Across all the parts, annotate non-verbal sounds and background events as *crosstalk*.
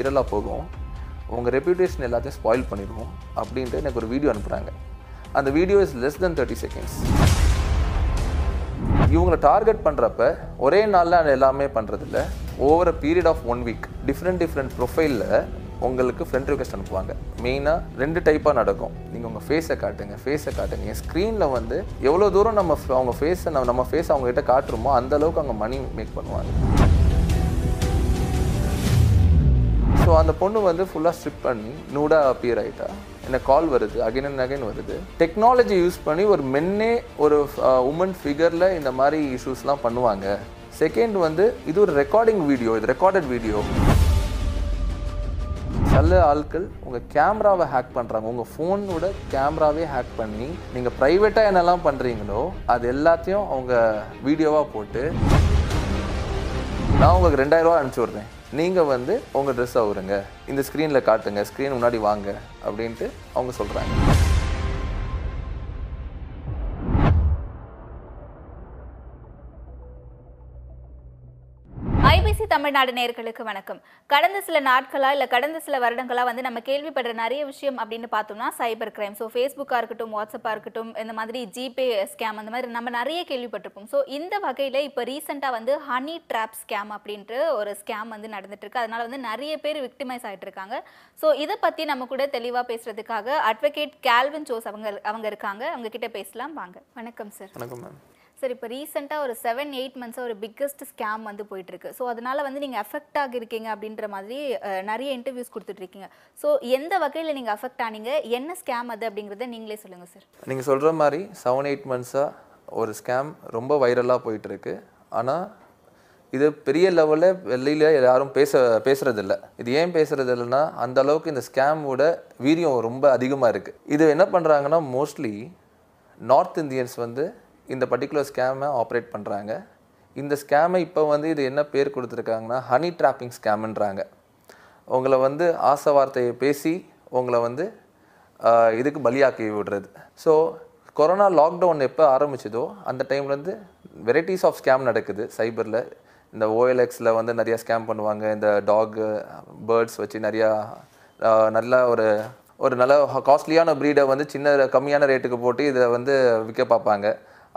வைரலாக போகும். உங்கள் ரெப்யூட்டேஷன் எல்லாத்தையும் ஸ்பாயில் பண்ணிடுவோம் அப்படின்ட்டு எனக்கு ஒரு வீடியோ அனுப்புகிறாங்க அந்த video is less than thirty seconds இவங்களை டார்கெட் பண்ணுறப்ப ஒரே நாளில் அது எல்லாமே பண்ணுறதில்ல over a period of one week different different ப்ரொஃபைலில் உங்களுக்கு ஃப்ரெண்ட் ரிக்வெஸ்ட் அனுப்புவாங்க. மெயினாக ரெண்டு டைப்பாக நடக்கும். நீங்கள் உங்கள் ஃபேஸை காட்டுங்க ஃபேஸை காட்டுங்க. என் ஸ்க்ரீனில் வந்து எவ்வளோ தூரம் நம்ம அவங்க ஃபேஸை நம்ம நம்ம ஃபேஸ் அவங்ககிட்ட காட்டுறோமோ அந்த அளவுக்கு அவங்க மணி மேக் பண்ணுவாங்க. ஸோ அந்த பொண்ணு வந்து ஃபுல்லாக ஸ்ட்ரிப் பண்ணி நூடாக அப்பியர் ஆகிட்டா எனக்கு கால் வருது அகைன் அண்ட் அகைன் வருது. டெக்னாலஜி யூஸ் பண்ணி ஒரு மென்னே ஒரு உமன் ஃபிகரில் இந்த மாதிரி இஷ்யூஸ்லாம் பண்ணுவாங்க. செகண்ட் வந்து இது ஒரு ரெக்கார்டிங் வீடியோ இது ரெக்கார்டட் வீடியோ நல்ல ஆட்கள் உங்கள் கேமராவை ஹேக் பண்ணுறாங்க உங்கள் ஃபோனோட கேமராவே ஹேக் பண்ணி நீங்கள் ப்ரைவேட்டாக என்னெல்லாம் பண்ணுறீங்களோ அது எல்லாத்தையும் அவங்க வீடியோவாக போட்டு நான் உங்களுக்கு ரெண்டாயிரம் ரூபா அனுப்பிச்சி விட்றேன். நீங்கள் வந்து உங்கள் ட்ரெஸ் அவருங்க இந்த ஸ்க்ரீனில் காட்டுங்க. ஸ்க்ரீன் முன்னாடி வாங்க. அப்படின்ட்டு அவங்க சொல்கிறாங்க தமிழ்நாடு நேயர்களுக்கு வணக்கம். கடந்த சில நாட்களா இல்லை கடந்த சில வருடங்களா வந்து நம்ம கேள்விப்படுற நிறைய விஷயம் அப்படின்னு பார்த்தோம்னா சைபர் கிரைம் ஸோ ஃபேஸ்புக்காக இருக்கட்டும் வாட்ஸ்அப்பாக இருக்கட்டும் இந்த மாதிரி ஜிபே ஸ்கேம் அந்த மாதிரி நம்ம நிறைய கேள்விப்பட்டிருப்போம். ஸோ இந்த வகையில் இப்போ ரீசெண்டாக வந்து ஹனி ட்ராப் ஸ்கேம் அப்படின்ட்டு ஒரு ஸ்கேம் வந்து நடந்துட்டுருக்கு. அதனால வந்து நிறைய பேர் விக்டிமைஸ் ஆகிட்டு இருக்காங்க ஸோ இதை பற்றி நம்ம கூட தெளிவாக பேசுகிறதுக்காக அட்வொகேட் கேல்வின் ஜோஸ் அவங்க அவங்க இருக்காங்க. அவங்க கிட்ட பேசலாம். வாங்க. வணக்கம் சார் வணக்கம் மேம் சார் இப்போ ரீசெண்டாக ஒரு செவன் எயிட் மந்த்ஸாக ஒரு பிக்கஸ்ட் ஸ்கேம் வந்து போயிட்டுருக்கு. ஸோ அதனால் வந்து நீங்கள் அஃபெக்ட் ஆகிருக்கீங்க அப்படின்ற மாதிரி நிறைய இன்டர்வியூஸ் கொடுத்துட்ருக்கீங்க ஸோ எந்த வகையில் நீங்கள் அஃபெக்ட் ஆனீங்க? என்ன ஸ்கேம் அது அப்படிங்கிறத நீங்களே சொல்லுங்கள் சார் நீங்கள் சொல்கிற மாதிரி செவன் எயிட் மந்த்ஸாக ஒரு ஸ்கேம் ரொம்ப வைரலாக போயிட்டுருக்கு. ஆனால் இது பெரிய லெவலில் வெளியில் யாரும் பேச பேசுகிறதில்ல இது ஏன் பேசுறது இல்லைன்னா அந்த அளவுக்கு இந்த ஸ்கேமோட வீரியம் ரொம்ப அதிகமாக இருக்குது இது என்ன பண்ணுறாங்கன்னா மோஸ்ட்லி நார்த் இந்தியன்ஸ் வந்து இந்த பர்டிகுலர் ஸ்கேமை ஆப்ரேட் பண்ணுறாங்க இந்த ஸ்கேமை இப்போ வந்து இது என்ன பேர் கொடுத்துருக்காங்கன்னா ஹனி ட்ராப்பிங் ஸ்கேமுன்றாங்க உங்களை வந்து ஆசை வார்த்தையை பேசி உங்களை வந்து இதுக்கு பலியாக்கி விடுறது. ஸோ கொரோனா லாக்டவுன் எப்போ ஆரம்பிச்சதோ அந்த டைம்லேருந்து வெரைட்டிஸ் ஆஃப் ஸ்கேம் நடக்குது. சைபரில் இந்த ஓஎல்எக்ஸில் வந்து நிறையா ஸ்கேம் பண்ணுவாங்க. இந்த டாக் பேர்ட்ஸ் வச்சு நிறையா நல்ல ஒரு ஒரு நல்ல காஸ்ட்லியான ப்ரீடை வந்து சின்ன கம்மியான ரேட்டுக்கு போட்டு இதை வந்து விற்க பார்ப்பாங்க.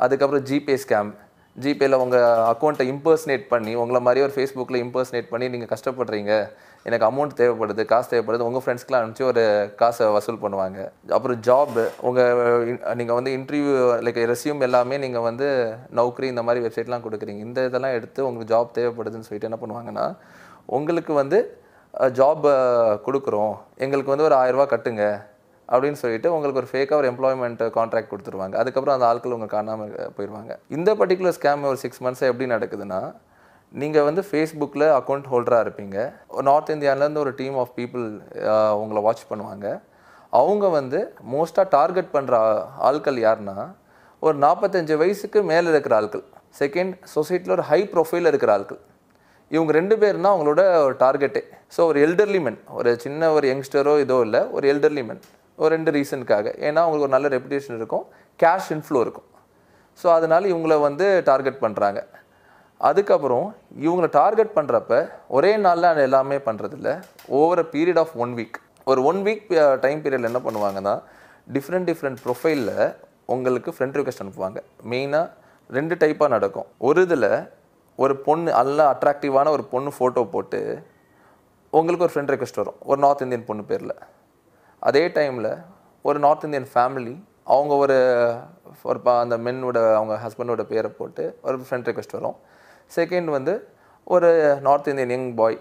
அதுக்கப்புறம் ஜிபே ஸ்கேம் ஜிபேயில் உங்கள் அக்கௌண்ட்டை இம்பர்ஸ்னேட் பண்ணி உங்களை மாதிரி ஒரு ஃபேஸ்புக்கில் இம்பர்ஸ்னேட் பண்ணி நீங்கள் கஷ்டப்படுறீங்க. எனக்கு அமௌண்ட் தேவைப்படுது காசு தேவைப்படுது உங்கள் ஃப்ரெண்ட்ஸ்க்குலாம் அனுப்பிச்சு ஒரு காசை வசூல் பண்ணுவாங்க. அப்புறம் ஜாப் உங்கள் நீங்கள் வந்து இன்டர்வியூ லைக் ரெஸ்யூம் எல்லாமே நீங்கள் வந்து நௌக்கரி இந்த மாதிரி வெப்சைட்லாம் கொடுக்குறீங்க. இந்த இதெல்லாம் எடுத்து உங்களுக்கு ஜாப் தேவைப்படுதுன்னு சொல்லிட்டு என்ன பண்ணுவாங்கன்னா உங்களுக்கு வந்து ஜாப் கொடுக்குறோம். எங்களுக்கு வந்து ஒரு ஆயிரம் கட்டுங்க. அப்படின்னு சொல்லிட்டு உங்களுக்கு ஒரு ஃபேக்காக ஒரு எம்ப்ளாய்மெண்ட் கான்ட்ராக்ட் கொடுத்துருவாங்க. அதுக்கப்புறம் அந்த ஆட்கள் உங்கள் காணாமல் போயிடுவாங்க இந்த பர்டிகுலர் ஸ்கேம் ஒரு சிக்ஸ் மந்த்ஸாக எப்படி நடக்குதுன்னா நீங்கள் வந்து ஃபேஸ்புக்கில் அக்கௌண்ட் ஹோல்டராக இருப்பீங்க. நார்த் இந்தியாவிலேருந்து ஒரு டீம் ஆஃப் பீப்புள் உங்களை வாட்ச் பண்ணுவாங்க. அவங்க வந்து மோஸ்ட்டாக டார்கெட் பண்ணுற ஆட்கள் யாருன்னா ஒரு நாற்பத்தஞ்சு வயசுக்கு மேலே இருக்கிற ஆட்கள். செகண்ட் சொசைட்டியில் ஒரு ஹை ப்ரொஃபைல் இருக்கிற ஆட்கள். இவங்க ரெண்டு பேர் தான் அவங்களோட ஒரு டார்கெட்டே ஸோ ஒரு எல்டர்லி மென் ஒரு சின்ன ஒரு யங்ஸ்டரோ இதோ இல்லை ஒரு எல்டர்லி மென் ஒரு ரெண்டு ரீசனுக்காக ஏன்னா அவங்களுக்கு ஒரு நல்ல ரெப்புடேஷன் இருக்கும். கேஷ் இன்ஃப்ளோ இருக்கும். ஸோ அதனால இவங்கள வந்து டார்கெட் பண்ணுறாங்க அதுக்கப்புறம் இவங்கள டார்கெட் பண்ணுறப்ப ஒரே நாளில் அது எல்லாமே பண்ணுறதில்ல over a period of one week ஒரு ஒன் வீக் டைம் பீரியடில் என்ன பண்ணுவாங்கன்னா டிஃப்ரெண்ட் டிஃப்ரெண்ட் ப்ரொஃபைலில் உங்களுக்கு ஃப்ரெண்ட் ரிக்வெஸ்ட் அனுப்புவாங்க. மெயினாக ரெண்டு டைப்பாக நடக்கும். ஒரு இதில் ஒரு பொண்ணு நல்ல அட்ராக்டிவான ஒரு பொண்ணு ஃபோட்டோ போட்டு உங்களுக்கு ஒரு ஃப்ரெண்ட் ரிக்வஸ்ட் வரும். ஒரு நார்த் இந்தியன் பொண்ணு பேரில். அதே டைமில் ஒரு நார்த் இந்தியன் ஃபேமிலி அவங்க ஒரு ஒரு அந்த மென்னோட அவங்க ஹஸ்பண்டோட பேரை போட்டு ஒரு ஃப்ரெண்ட் ரெக்வெஸ்ட் வரும். செகண்ட் வந்து ஒரு நார்த் இந்தியன் யங் பாய்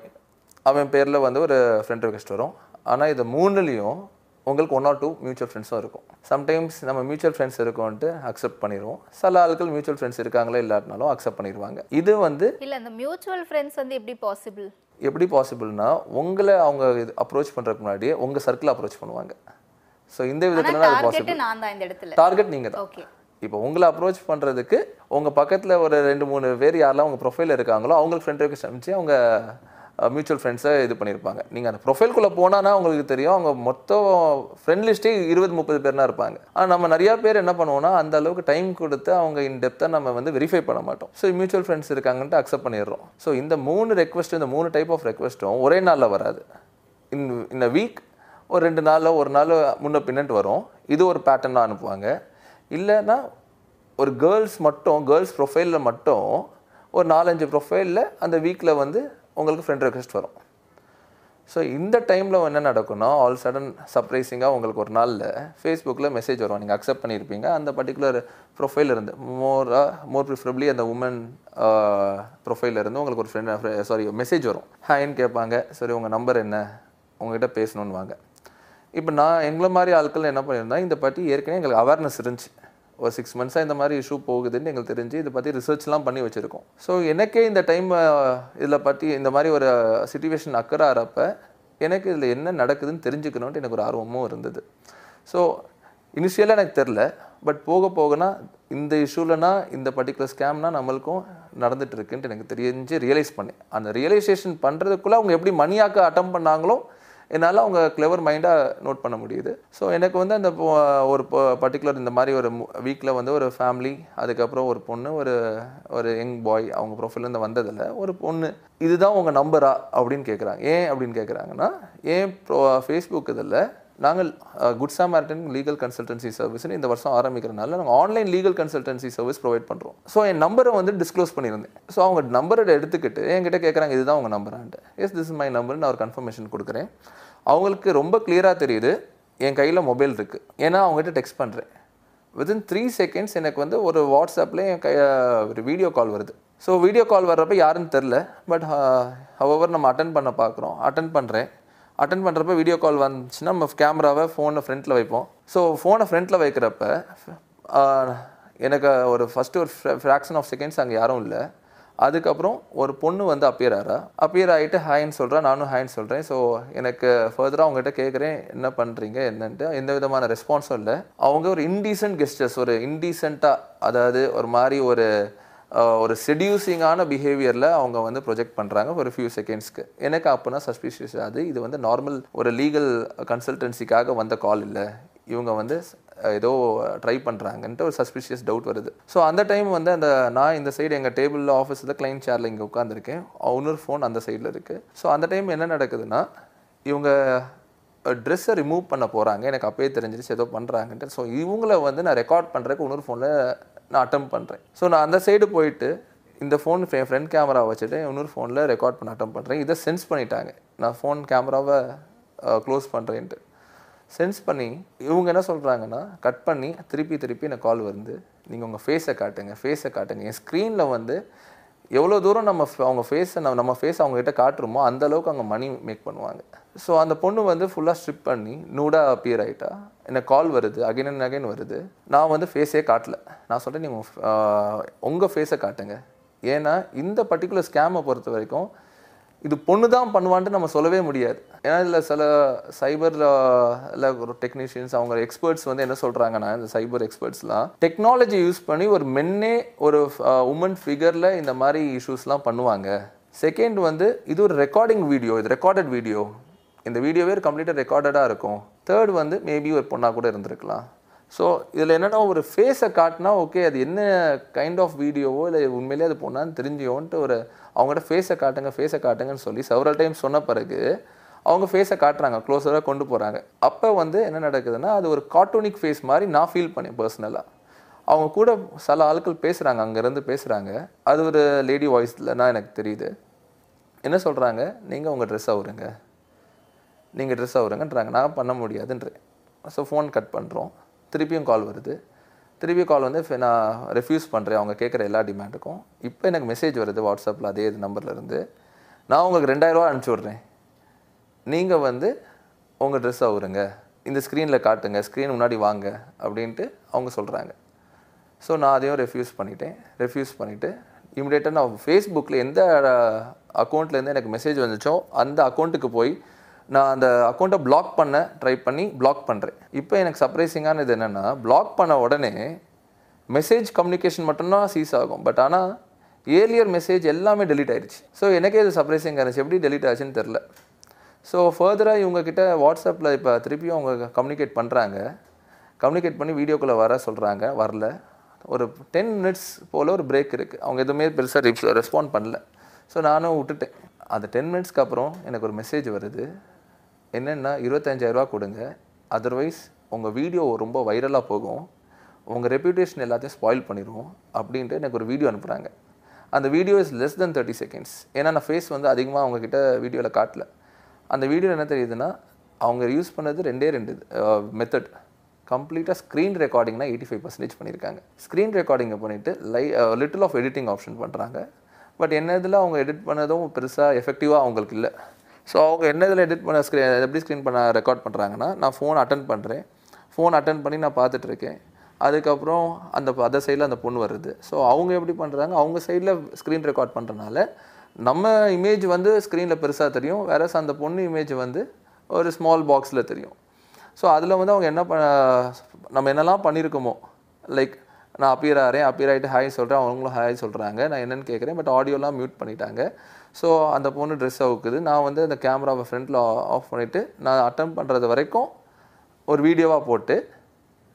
அவன் பேரில் வந்து ஒரு ஃப்ரெண்ட் ரெக்வெஸ்ட் வரும். ஆனால் இது மூணுலேயும் உங்களுக்கு ஒன் ஆர் டூ மியூச்சுவல் ஃப்ரெண்ட்ஸும் இருக்கும். சம்டைம்ஸ் நம்ம மியூச்சுவல் ஃப்ரெண்ட்ஸ் இருக்கோன்ட்டு அக்செப்ட் பண்ணிடுவோம் சில ஆட்கள் மியூச்சுவல் ஃப்ரெண்ட்ஸ் இருக்காங்களோ இல்லாட்டினாலும் அக்செப்ட் பண்ணிடுவாங்க இது வந்து இல்லை அந்த மியூச்சுவல் ஃப்ரெண்ட்ஸ் வந்து எப்படி பாசிபிள் எப்படி பாசிபிள்னா உங்களை அவங்க அப்ரோச் பண்ணுறதுக்கு முன்னாடியே உங்கள் சர்க்கிள் அப்ரோச் பண்ணுவாங்க. ஸோ இந்த விதத்தில் அது பாசிபிள் டார்கெட் நீங்கள் தான் ஓகே இப்போ உங்களை அப்ரோச் பண்ணுறதுக்கு உங்கள் பக்கத்தில் ஒரு ரெண்டு மூணு பேர் யாரெல்லாம் உங்கள் ப்ரொஃபைல் இருக்காங்களோ அவங்களுக்கு ஃப்ரெண்ட் ரெக்வெஸ்ட் அனுப்பிச்சு அவங்க மியூச்சுவல் ஃப்ரெண்ட்ஸை இது பண்ணியிருப்பாங்க. நீங்கள் அந்த ப்ரொஃபைல்குள்ளே போனானா உங்களுக்கு தெரியும். அவங்க மொத்தம் ஃப்ரெண்ட் லிஸ்ட்டே இருபது முப்பது பேர்னா இருப்பாங்க. ஆனால் நம்ம நிறையா பேர் என்ன பண்ணுவோம்னா அந்த அளவுக்கு டைம் கொடுத்து அவங்க இன் டெப்த்தாக நம்ம வந்து வெரிஃபை பண்ண மாட்டோம். ஸோ மியூச்சுவல் ஃப்ரெண்ட்ஸ் இருக்காங்கன்ட்டு அக்செப்ட் பண்ணிடுறோம். ஸோ இந்த மூணு ரெக்வஸ்ட் இந்த மூணு டைப் ஆஃப் ரெக்வஸ்ட்டும் ஒரே நாளில் வராது. இன் இந்த வீக் ஒரு ரெண்டு நாளில் ஒரு நாள் முன்ன பின்னட்டு வரும். இது ஒரு பேட்டர்னாக அனுப்புவாங்க. இல்லைன்னா ஒரு கேர்ள்ஸ் மட்டும் கேர்ள்ஸ் ப்ரொஃபைலில் மட்டும் ஒரு நாலஞ்சு ப்ரொஃபைலில் அந்த வீக்கில் வந்து உங்களுக்கு ஃப்ரெண்ட் ரெக்வஸ்ட் வரும். ஸோ இந்த டைமில் என்ன நடக்கும்னா ஆல் சடன் சர்ப்ரைசிங்காக உங்களுக்கு ஒரு நாளில் ஃபேஸ்புக்கில் மெசேஜ் வரும். நீங்கள் அக்செப்ட் பண்ணியிருப்பீங்க அந்த பர்டிகுலர் ப்ரொஃபைல் இருந்து மோராக மோர் ப்ரிஃபரபிளி அந்த உமன் ப்ரொஃபைலில் இருந்து உங்களுக்கு ஒரு ஃப்ரெண்ட் சாரி மெசேஜ் வரும். ஹாய்ன்னு கேட்பாங்க. சரி உங்கள் நம்பர் என்ன? உங்ககிட்ட பேசணுன்னு வாங்க இப்போ நான் எங்களை மாதிரி ஆட்கள் என்ன பண்ணியிருந்தா இந்த பற்றி ஏற்கனவே எங்களுக்கு அவேர்னஸ் இருந்துச்சு. ஒரு சிக்ஸ் மந்த்ஸாக இந்த மாதிரி இஷ்யூ போகுதுன்னு எங்களுக்கு தெரிஞ்சு இதை பற்றி ரிசர்ச்லாம் பண்ணி வச்சுருக்கோம். ஸோ எனக்கே இந்த டைம் இதில் பற்றி இந்த மாதிரி ஒரு சுச்சுவேஷன் அக்கறை ஆகிறப்ப எனக்கு இதில் என்ன நடக்குதுன்னு தெரிஞ்சுக்கணுன்ட்டு எனக்கு ஒரு ஆர்வமும் இருந்தது. ஸோ இனிஷியலாக எனக்கு தெரில பட் போக போகனா இந்த இஷ்யூலனா இந்த பர்டிகுலர் ஸ்கேம்னா நம்மளுக்கும் நடந்துட்டு இருக்குன்ட்டு எனக்கு தெரிஞ்சு ரியலைஸ் பண்ணேன். அந்த ரியலைசேஷன் பண்ணுறதுக்குள்ளே அவங்க எப்படி மணியாக்க அட்டம் பண்ணாங்களோ என்னால் அவங்க கிளவர் மைண்டாக நோட் பண்ண முடியுது. ஸோ எனக்கு வந்து அந்த ஒரு பர்டிகுலர் இந்த மாதிரி ஒரு வீக்கில் வந்து ஒரு ஃபேமிலி அதுக்கப்புறம் ஒரு பொண்ணு ஒரு ஒரு யங் பாய் அவங்க ப்ரொஃபைல்லேருந்து வந்ததில் ஒரு பொண்ணு. இதுதான் உங்கள் நம்பரா அப்படின்னு கேட்குறாங்க ஏன் அப்படின்னு கேட்குறாங்கன்னா ஏன் ப்ரோ ஃபேஸ்புக் இதில் நாங்கள் குட் சாமார்டன் லீகல் கன்சல்டன்சி சர்வீஸ்னு இந்த வருஷம் ஆரம்பிக்கிறனால நாங்கள் online legal consultancy service provide பண்ணுறோம் ஸோ என் நம்பரை வந்து டிஸ்க்ளோஸ் பண்ணியிருந்தேன். ஸோ அவங்க நம்பரை எடுத்துக்கிட்டு என்கிட்ட கேட்குறாங்க இதுதான் உங்கள் நம்பரான்ட்டு எஸ் திஸ் இஸ் மை நம்பர்னு நான் ஒரு கன்ஃபர்மேஷன் கொடுக்குறேன். அவங்களுக்கு ரொம்ப கிளியராக தெரியுது என் கையில் மொபைல் இருக்குது ஏன்னா அவங்ககிட்ட டெக்ஸ்ட் பண்ணுறேன் வித்தின் த்ரீ செகண்ட்ஸ் எனக்கு வந்து ஒரு வாட்ஸ்அப்பில் என் கை ஒரு வீடியோ கால் வருது. ஸோ வீடியோ கால் வர்றப்ப யாருன்னு தெரில பட் ஹவர் நம்ம அட்டன் பண்ண பார்க்குறோம் அட்டன் பண்ணுறேன் அட்டன் பண்ணுறப்ப வீடியோ கால் வந்துச்சுன்னா நம்ம கேமராவை ஃபோனை ஃப்ரண்ட்டில் வைப்போம். ஸோ ஃபோனை ஃப்ரண்ட்டில் வைக்கிறப்ப எனக்கு ஒரு ஃபஸ்ட்டு ஒரு ஃப்ராக்ஷன் ஆஃப் செகண்ட்ஸ் அங்கே யாரும் இல்லை. அதுக்கப்புறம் ஒரு பொண்ணு வந்து அப்பியர் ஆகிறா அப்பியர் ஆகிட்டு ஹாய்ன்னு சொல்கிறா நானும் ஹாய்ன்னு சொல்கிறேன் ஸோ எனக்கு ஃபர்தராக அவங்ககிட்ட கேட்குறேன் என்ன பண்ணுறீங்க என்னன்ட்டு. எந்த விதமான ரெஸ்பான்ஸும் இல்லை. அவங்க ஒரு இன்டீசன்ட் கெஸ்டர்ஸ் ஒரு இன்டீசெண்டாக அதாவது ஒரு மாதிரி ஒரு ஒரு செடியூசிங்கான பிஹேவியரில் அவங்க வந்து ப்ரொஜெக்ட் பண்ணுறாங்க ஒரு ஃபியூ செகண்ட்ஸ்க்கு எனக்கு அப்போனா சஸ்பிஷியஸ் அது. இது வந்து நார்மல் ஒரு லீகல் கன்சல்டன்சிக்காக வந்த கால் இல்லை. இவங்க வந்து ஏதோ ட்ரை பண்ணுறாங்கன்ட்டு ஒரு சஸ்பிஷியஸ் டவுட் வருது. ஸோ அந்த டைம் வந்து அந்த நான் இந்த சைடு எங்கள் டேபிளில் ஆஃபீஸில் கிளைண்ட் சேரில் இங்கே உட்காந்துருக்கேன் இன்னொரு ஃபோன் அந்த சைடில் இருக்குது ஸோ அந்த டைம் என்ன நடக்குதுன்னா இவங்க ட்ரெஸ்ஸை ரிமூவ் பண்ண போகிறாங்க எனக்கு அப்பயே தெரிஞ்சிருச்சு ஏதோ பண்ணுறாங்கன்ட்டு ஸோ இவங்கள வந்து நான் ரெக்கார்ட் பண்ணுறதுக்கு இன்னொரு ஃபோனில் நான் அட்டம் பண்ணுறேன் ஸோ நான் அந்த சைடு போயிட்டு இந்த ஃபோன் என் ஃப்ரண்ட் கேமரா வச்சுட்டு இன்னொரு ஃபோனில் ரெக்கார்ட் பண்ண அட்டம் பண்ணுறேன் இதை சென்ஸ் பண்ணிட்டாங்க. நான் ஃபோன் கேமராவை க்ளோஸ் பண்ணுறேன்ட்டு சென்ஸ் பண்ணி இவங்க என்ன சொல்கிறாங்கன்னா கட் பண்ணி திருப்பி திருப்பி எனக்கு கால் வருது. நீங்கள் உங்கள் ஃபேஸை காட்டுங்க ஃபேஸை காட்டுங்க. என் ஸ்க்ரீனில் வந்து எவ்வளோ தூரம் நம்ம அவங்க ஃபேஸை நம்ம நம்ம ஃபேஸ் அவங்ககிட்ட காட்டுறோமோ அந்த அளவுக்கு அவங்க மணி மேக் பண்ணுவாங்க. ஸோ அந்த பொண்ணு வந்து ஃபுல்லாக ஸ்ட்ரிப் பண்ணி நூடாக அப்பியர் ஆகிட்டா எனக்கு கால் வருது அகைன் அண்ட் அகைன் வருது. நான் வந்து ஃபேஸே காட்டல. நான் சொல்கிறேன் நீங்கள் உங்கள் ஃபேஸை காட்டுங்க. ஏன்னா இந்த பர்டிகுலர் ஸ்கேமை பொறுத்த வரைக்கும் இது பொண்ணு தான் பண்ணுவான்ட்டு நம்ம சொல்லவே முடியாது. ஏன்னா இதில் சில சைபரில் இல்லை ஒரு டெக்னீஷியன்ஸ் அவங்க எக்ஸ்பர்ட்ஸ் வந்து என்ன சொல்கிறாங்கன்னா இந்த சைபர் எக்ஸ்பர்ட்ஸ்லாம் டெக்னாலஜி யூஸ் பண்ணி ஒரு மென்னே ஒரு உமன் ஃபிகரில் இந்த மாதிரி இஷ்யூஸ்லாம் பண்ணுவாங்க. செகண்ட் வந்து இது ஒரு ரெக்கார்டிங் வீடியோ இது ரெக்கார்டட் வீடியோ இந்த வீடியோவே கம்ப்ளீட்டாக ரெக்கார்டடாக இருக்கும். தேர்ட் வந்து மேபி ஒரு பொண்ணாக கூட இருந்திருக்கலாம். ஸோ இதில் என்னென்னா ஒரு ஃபேஸை காட்டினா ஓகே அது என்ன கைண்ட் ஆஃப் வீடியோவோ இல்லை உண்மையிலேயே அது பொண்ணான்னு தெரிஞ்சியோன்ட்டு ஒரு அவங்கள்ட்ட ஃபேஸை காட்டுங்க ஃபேஸை காட்டுங்கன்னு சொல்லி செவரல் டைம் சொன்ன பிறகு அவங்க ஃபேஸை காட்டுறாங்க க்ளோஸராக கொண்டு போகிறாங்க அப்போ வந்து என்ன நடக்குதுன்னா அது ஒரு கார்ட்டூனிக் ஃபேஸ் மாதிரி நான் ஃபீல் பண்ணேன் பர்சனலாக அவங்க கூட சில ஆட்கள் பேசுகிறாங்க அங்கேருந்து பேசுகிறாங்க அது ஒரு லேடி வாய்ஸில் தான் எனக்கு தெரியுது. என்ன சொல்கிறாங்க நீங்கள் உங்கள் ட்ரெஸ் ஆகுறங்க நீங்கள் ட்ரெஸ் ஆகுறங்கன்றாங்க நான் பண்ண முடியாதுன்றேன். ஸோ ஃபோன் கட் பண்ணுறோம் திருப்பியும் கால் வருது. திருப்பி கால் வந்து நான் ரெஃப்யூஸ் பண்ணுறேன் அவங்க கேட்குற எல்லா டிமாண்டுக்கும் இப்போ எனக்கு மெசேஜ் வருது வாட்ஸ்அப்பில் அதே இது நம்பர்லேருந்து நான் உங்களுக்கு ரெண்டாயிரரூவா அனுப்பிச்சி விட்றேன். நீங்கள் வந்து உங்கள் ட்ரெஸ் ஆகுறங்க இந்த ஸ்க்ரீனில் காட்டுங்க. ஸ்க்ரீன் முன்னாடி வாங்க. அப்படின்ட்டு அவங்க சொல்கிறாங்க ஸோ நான் அதையும் ரெஃப்யூஸ் பண்ணிட்டேன். ரெஃப்யூஸ் பண்ணிவிட்டு இமிடியேட்டாக நான் ஃபேஸ்புக்கில் எந்த அக்கௌண்ட்லேருந்து எனக்கு மெசேஜ் வந்துச்சோ அந்த அக்கௌண்ட்டுக்கு போய் நான் அந்த அக்கௌண்ட்டை பிளாக் பண்ண ட்ரை பண்ணி பிளாக் பண்ணுறேன் இப்போ எனக்கு சர்ப்ரைசிங்கானது என்னென்னா பிளாக் பண்ண உடனே மெசேஜ் கம்யூனிகேஷன் மட்டும்தான் சீஸ் ஆகும். பட் ஆனால் ஏர்லியர் மெசேஜ் எல்லாமே டெலிட் ஆயிடுச்சு ஸோ எனக்கே இது சர்ப்ரைசிங்காக இருந்துச்சு. எப்படி டெலிட் ஆச்சுன்னு தெரில ஸோ ஃபர்தராக இவங்கக்கிட்ட வாட்ஸ்அப்பில் இப்போ திருப்பியும் அவங்க கம்யூனிகேட் பண்ணுறாங்க கம்யூனிகேட் பண்ணி வீடியோக்குள்ளே வர சொல்கிறாங்க வரல. ஒரு டென் மினிட்ஸ் போல் ஒரு பிரேக் இருக்குது அவங்க எதுவுமே பெருசாக ரெஸ்பாண்ட் பண்ணல. ஸோ நானும் விட்டுட்டேன். அந்த டென் மினிட்ஸ்க்கு அப்புறம் எனக்கு ஒரு மெசேஜ் வருது. என்னென்னா இருபத்தஞ்சாயிரரூவா கொடுங்க. அதர்வைஸ் உங்கள் வீடியோ ரொம்ப வைரலாக போகும். உங்கள் ரெப்யூட்டேஷன் எல்லாத்தையும் ஸ்பாயில் பண்ணிடுவோம் அப்படின்ட்டு எனக்கு ஒரு வீடியோ அனுப்புகிறாங்க அந்த video is less than thirty seconds ஏன்னா நான் ஃபேஸ் வந்து அதிகமாக அவங்கக்கிட்ட வீடியோவில் காட்டல. அந்த வீடியோ என்ன தெரியுதுன்னா அவங்க யூஸ் பண்ணது ரெண்டே ரெண்டு மெத்தட் கம்ப்ளீட்டாக ஸ்க்ரீன் ரெக்கார்டிங்னா எயிட்டி ஃபைவ் பர்சன்டேஜ் பண்ணியிருக்காங்க ஸ்க்ரீன் ரெக்கார்டிங்கை பண்ணிவிட்டு லை லிட்டில் ஆஃப் எடிட்டிங் ஆப்ஷன் பண்ணுறாங்க பட் என்ன இதில் அவங்க எடிட் பண்ணதும் பெருசாக எஃபெக்டிவாக அவங்களுக்கு இல்லை. ஸோ அவங்க என்ன இதில் எடிட் பண்ண ஸ்க்ரீன் எப்படி ஸ்க்ரீன் பண்ண ரெக்கார்ட் பண்ணுறாங்கன்னா நான் ஃபோன் அட்டன் பண்ணுறேன் ஃபோன் அட்டன் பண்ணி நான் பார்த்துட்ருக்கேன் அதுக்கப்புறம் அந்த அதர் சைடில் அந்த பொண்ணு வருது. ஸோ அவங்க எப்படி பண்ணுறாங்க அவங்க சைடில் ஸ்க்ரீன் ரெக்கார்ட் பண்ணுறனால நம்ம இமேஜ் வந்து ஸ்க்ரீனில் பெருசாக தெரியும். வேறஸ் அந்த பொண்ணு இமேஜ் வந்து ஒரு ஸ்மால் பாக்ஸில் தெரியும். ஸோ அதில் வந்து அவங்க என்ன பண்ண நம்ம என்னெல்லாம் பண்ணியிருக்கோமோ லைக் நான் அப்பியர் ஆகிறேன் அப்பியர் ஆகிட்டு ஹாய் சொல்கிறேன் அவங்களும் ஹாய் சொல்கிறாங்க நான் என்னென்னு கேட்குறேன் பட் ஆடியோலாம் மியூட் பண்ணிட்டாங்க. ஸோ அந்த பொண்ணு ட்ரெஸ் அவுக்குது நான் வந்து அந்த கேமராவை ஃப்ரண்ட்டில் ஆஃப் பண்ணிவிட்டு நான் அட்டம் பண்ணுறது வரைக்கும் ஒரு வீடியோவாக போட்டு